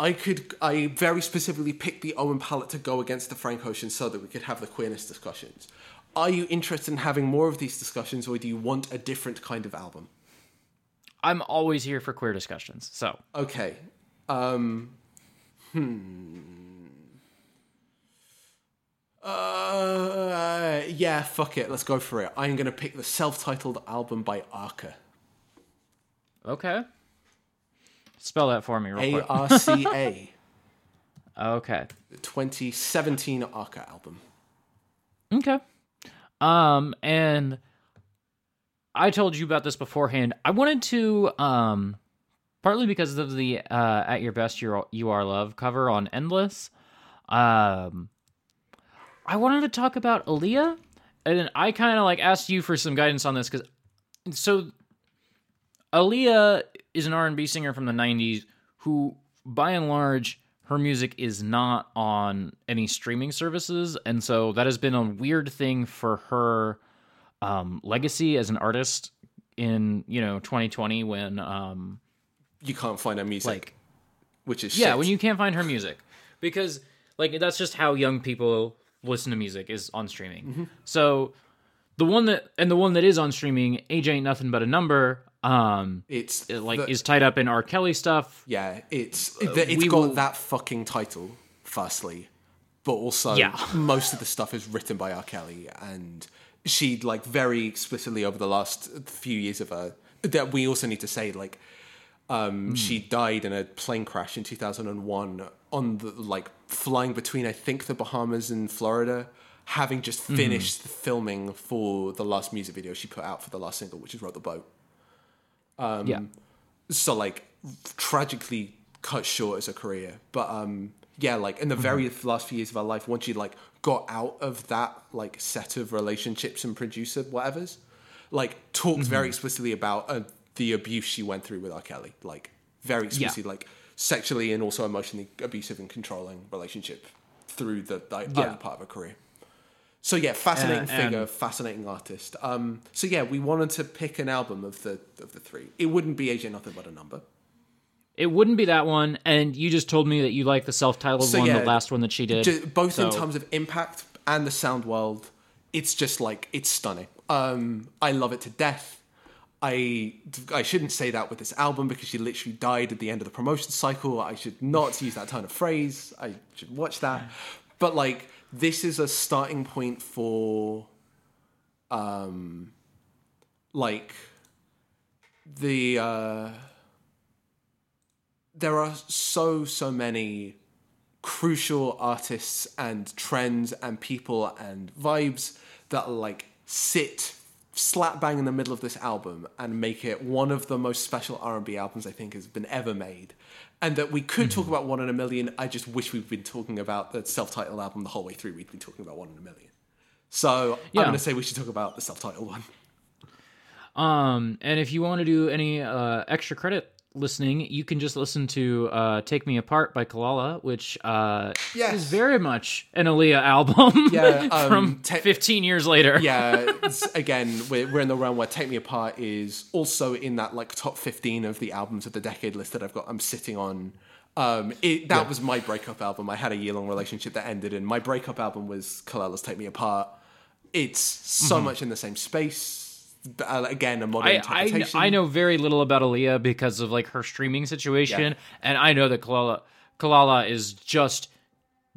I could, I very specifically picked the Owen Pallett to go against the Frank Ocean so that we could have the queerness discussions. Are you interested in having more of these discussions, or do you want a different kind of album? I'm always here for queer discussions. So Okay. Um, hmm. Uh, yeah, fuck it. Let's go for it. I'm gonna pick the self-titled album by Arca. okay, spell that for me real A quick. R C A. Okay, The 2017 Arca album. okay. Um, and I told you about this beforehand. I wanted to um, partly because of the uh, "At Your Best You Are, you Are Love" cover on Endless. Um, I wanted to talk about Aaliyah, and I kind of like asked you for some guidance on this because so Aaliyah is an R&B singer from the 90s who by and large her music is not on any streaming services and so that has been a weird thing for her um, legacy as an artist in you know 2020 when um You can't find her music, like which is yeah shit. when you can't find her music because like that's just how young people listen to music is on streaming Mm-hmm. so the one that and the one that is on streaming age ain't nothing but a number um it's it, like the- is tied up in r kelly stuff yeah, it's it's we got will- that fucking title. Firstly, but also Yeah. most of the stuff is written by R. Kelly, and she like very explicitly over the last few years of her. That we also need to say like um, she died in a plane crash in 2001 on the like flying between I think the Bahamas and Florida, having just finished the filming for the last music video she put out for the last single, which is "Rock the Boat." Um, yeah. so like tragically cut short as a career but um yeah like in the very last few years of our life once you like got out of that like set of relationships and producer whatever's like talked very explicitly about uh, the abuse she went through with R. Kelly like very explicitly like sexually and also emotionally abusive and controlling relationship through the like, Yeah. part of her career so yeah, fascinating Uh, figure, fascinating artist. Um, so yeah, we wanted to pick an album of the of the three. It wouldn't be AJ Nothing But a Number. It wouldn't be that one, and you just told me that you like the self-titled So, one, yeah, the last one that she did. Ju- both in terms of impact and the sound world, it's just like it's stunning. Um, I love it to death. I I shouldn't say that with this album because she literally died at the end of the promotion cycle. I should not use that turn of phrase. I should watch that. But like this is a starting point for um like the uh there are so so many crucial artists and trends and people and vibes that like sit slap bang in the middle of this album and make it one of the most special R&B albums I think has been ever made. And that we could talk about One in a Million. I just wish we'd been talking about the self-titled album the whole way through. We'd been talking about One in a Million. So Yeah. I'm going to say we should talk about the self-titled one. Um, and if you want to do any uh, extra credit listening, you can just listen to uh, "Take Me Apart" by Kelela, which uh, Yes. is very much an Aaliyah album. Yeah, um, from te- 15 years later. yeah again we're, we're in the realm where take me apart is also in that like top 15 of the albums of the decade list that i've got i'm sitting on um it, that was my breakup album i had a year-long relationship that ended and my breakup album was Kelela's take me apart it's so much in the same space Uh, again a modern I, I interpretation I know very little about Aaliyah because of like her streaming situation, and I know that Kelela Kelela is just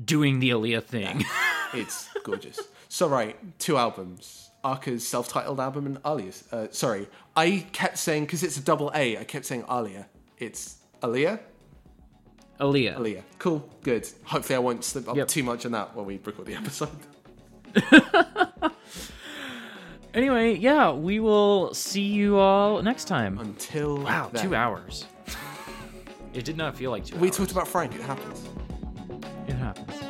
doing the Aaliyah thing. it's gorgeous so right two albums Arca's self-titled album and Alia's. Uh, sorry, I kept saying because it's a double A. I kept saying Alia. It's Alia. Aaliyah. Aaliyah. Cool. Good. Hopefully, I won't slip up Yep. too much on that when we record the episode. Anyway, yeah, we will see you all next time. Until Wow, then. two hours. It did not feel like two We hours. talked about Frank. It happens. It happens.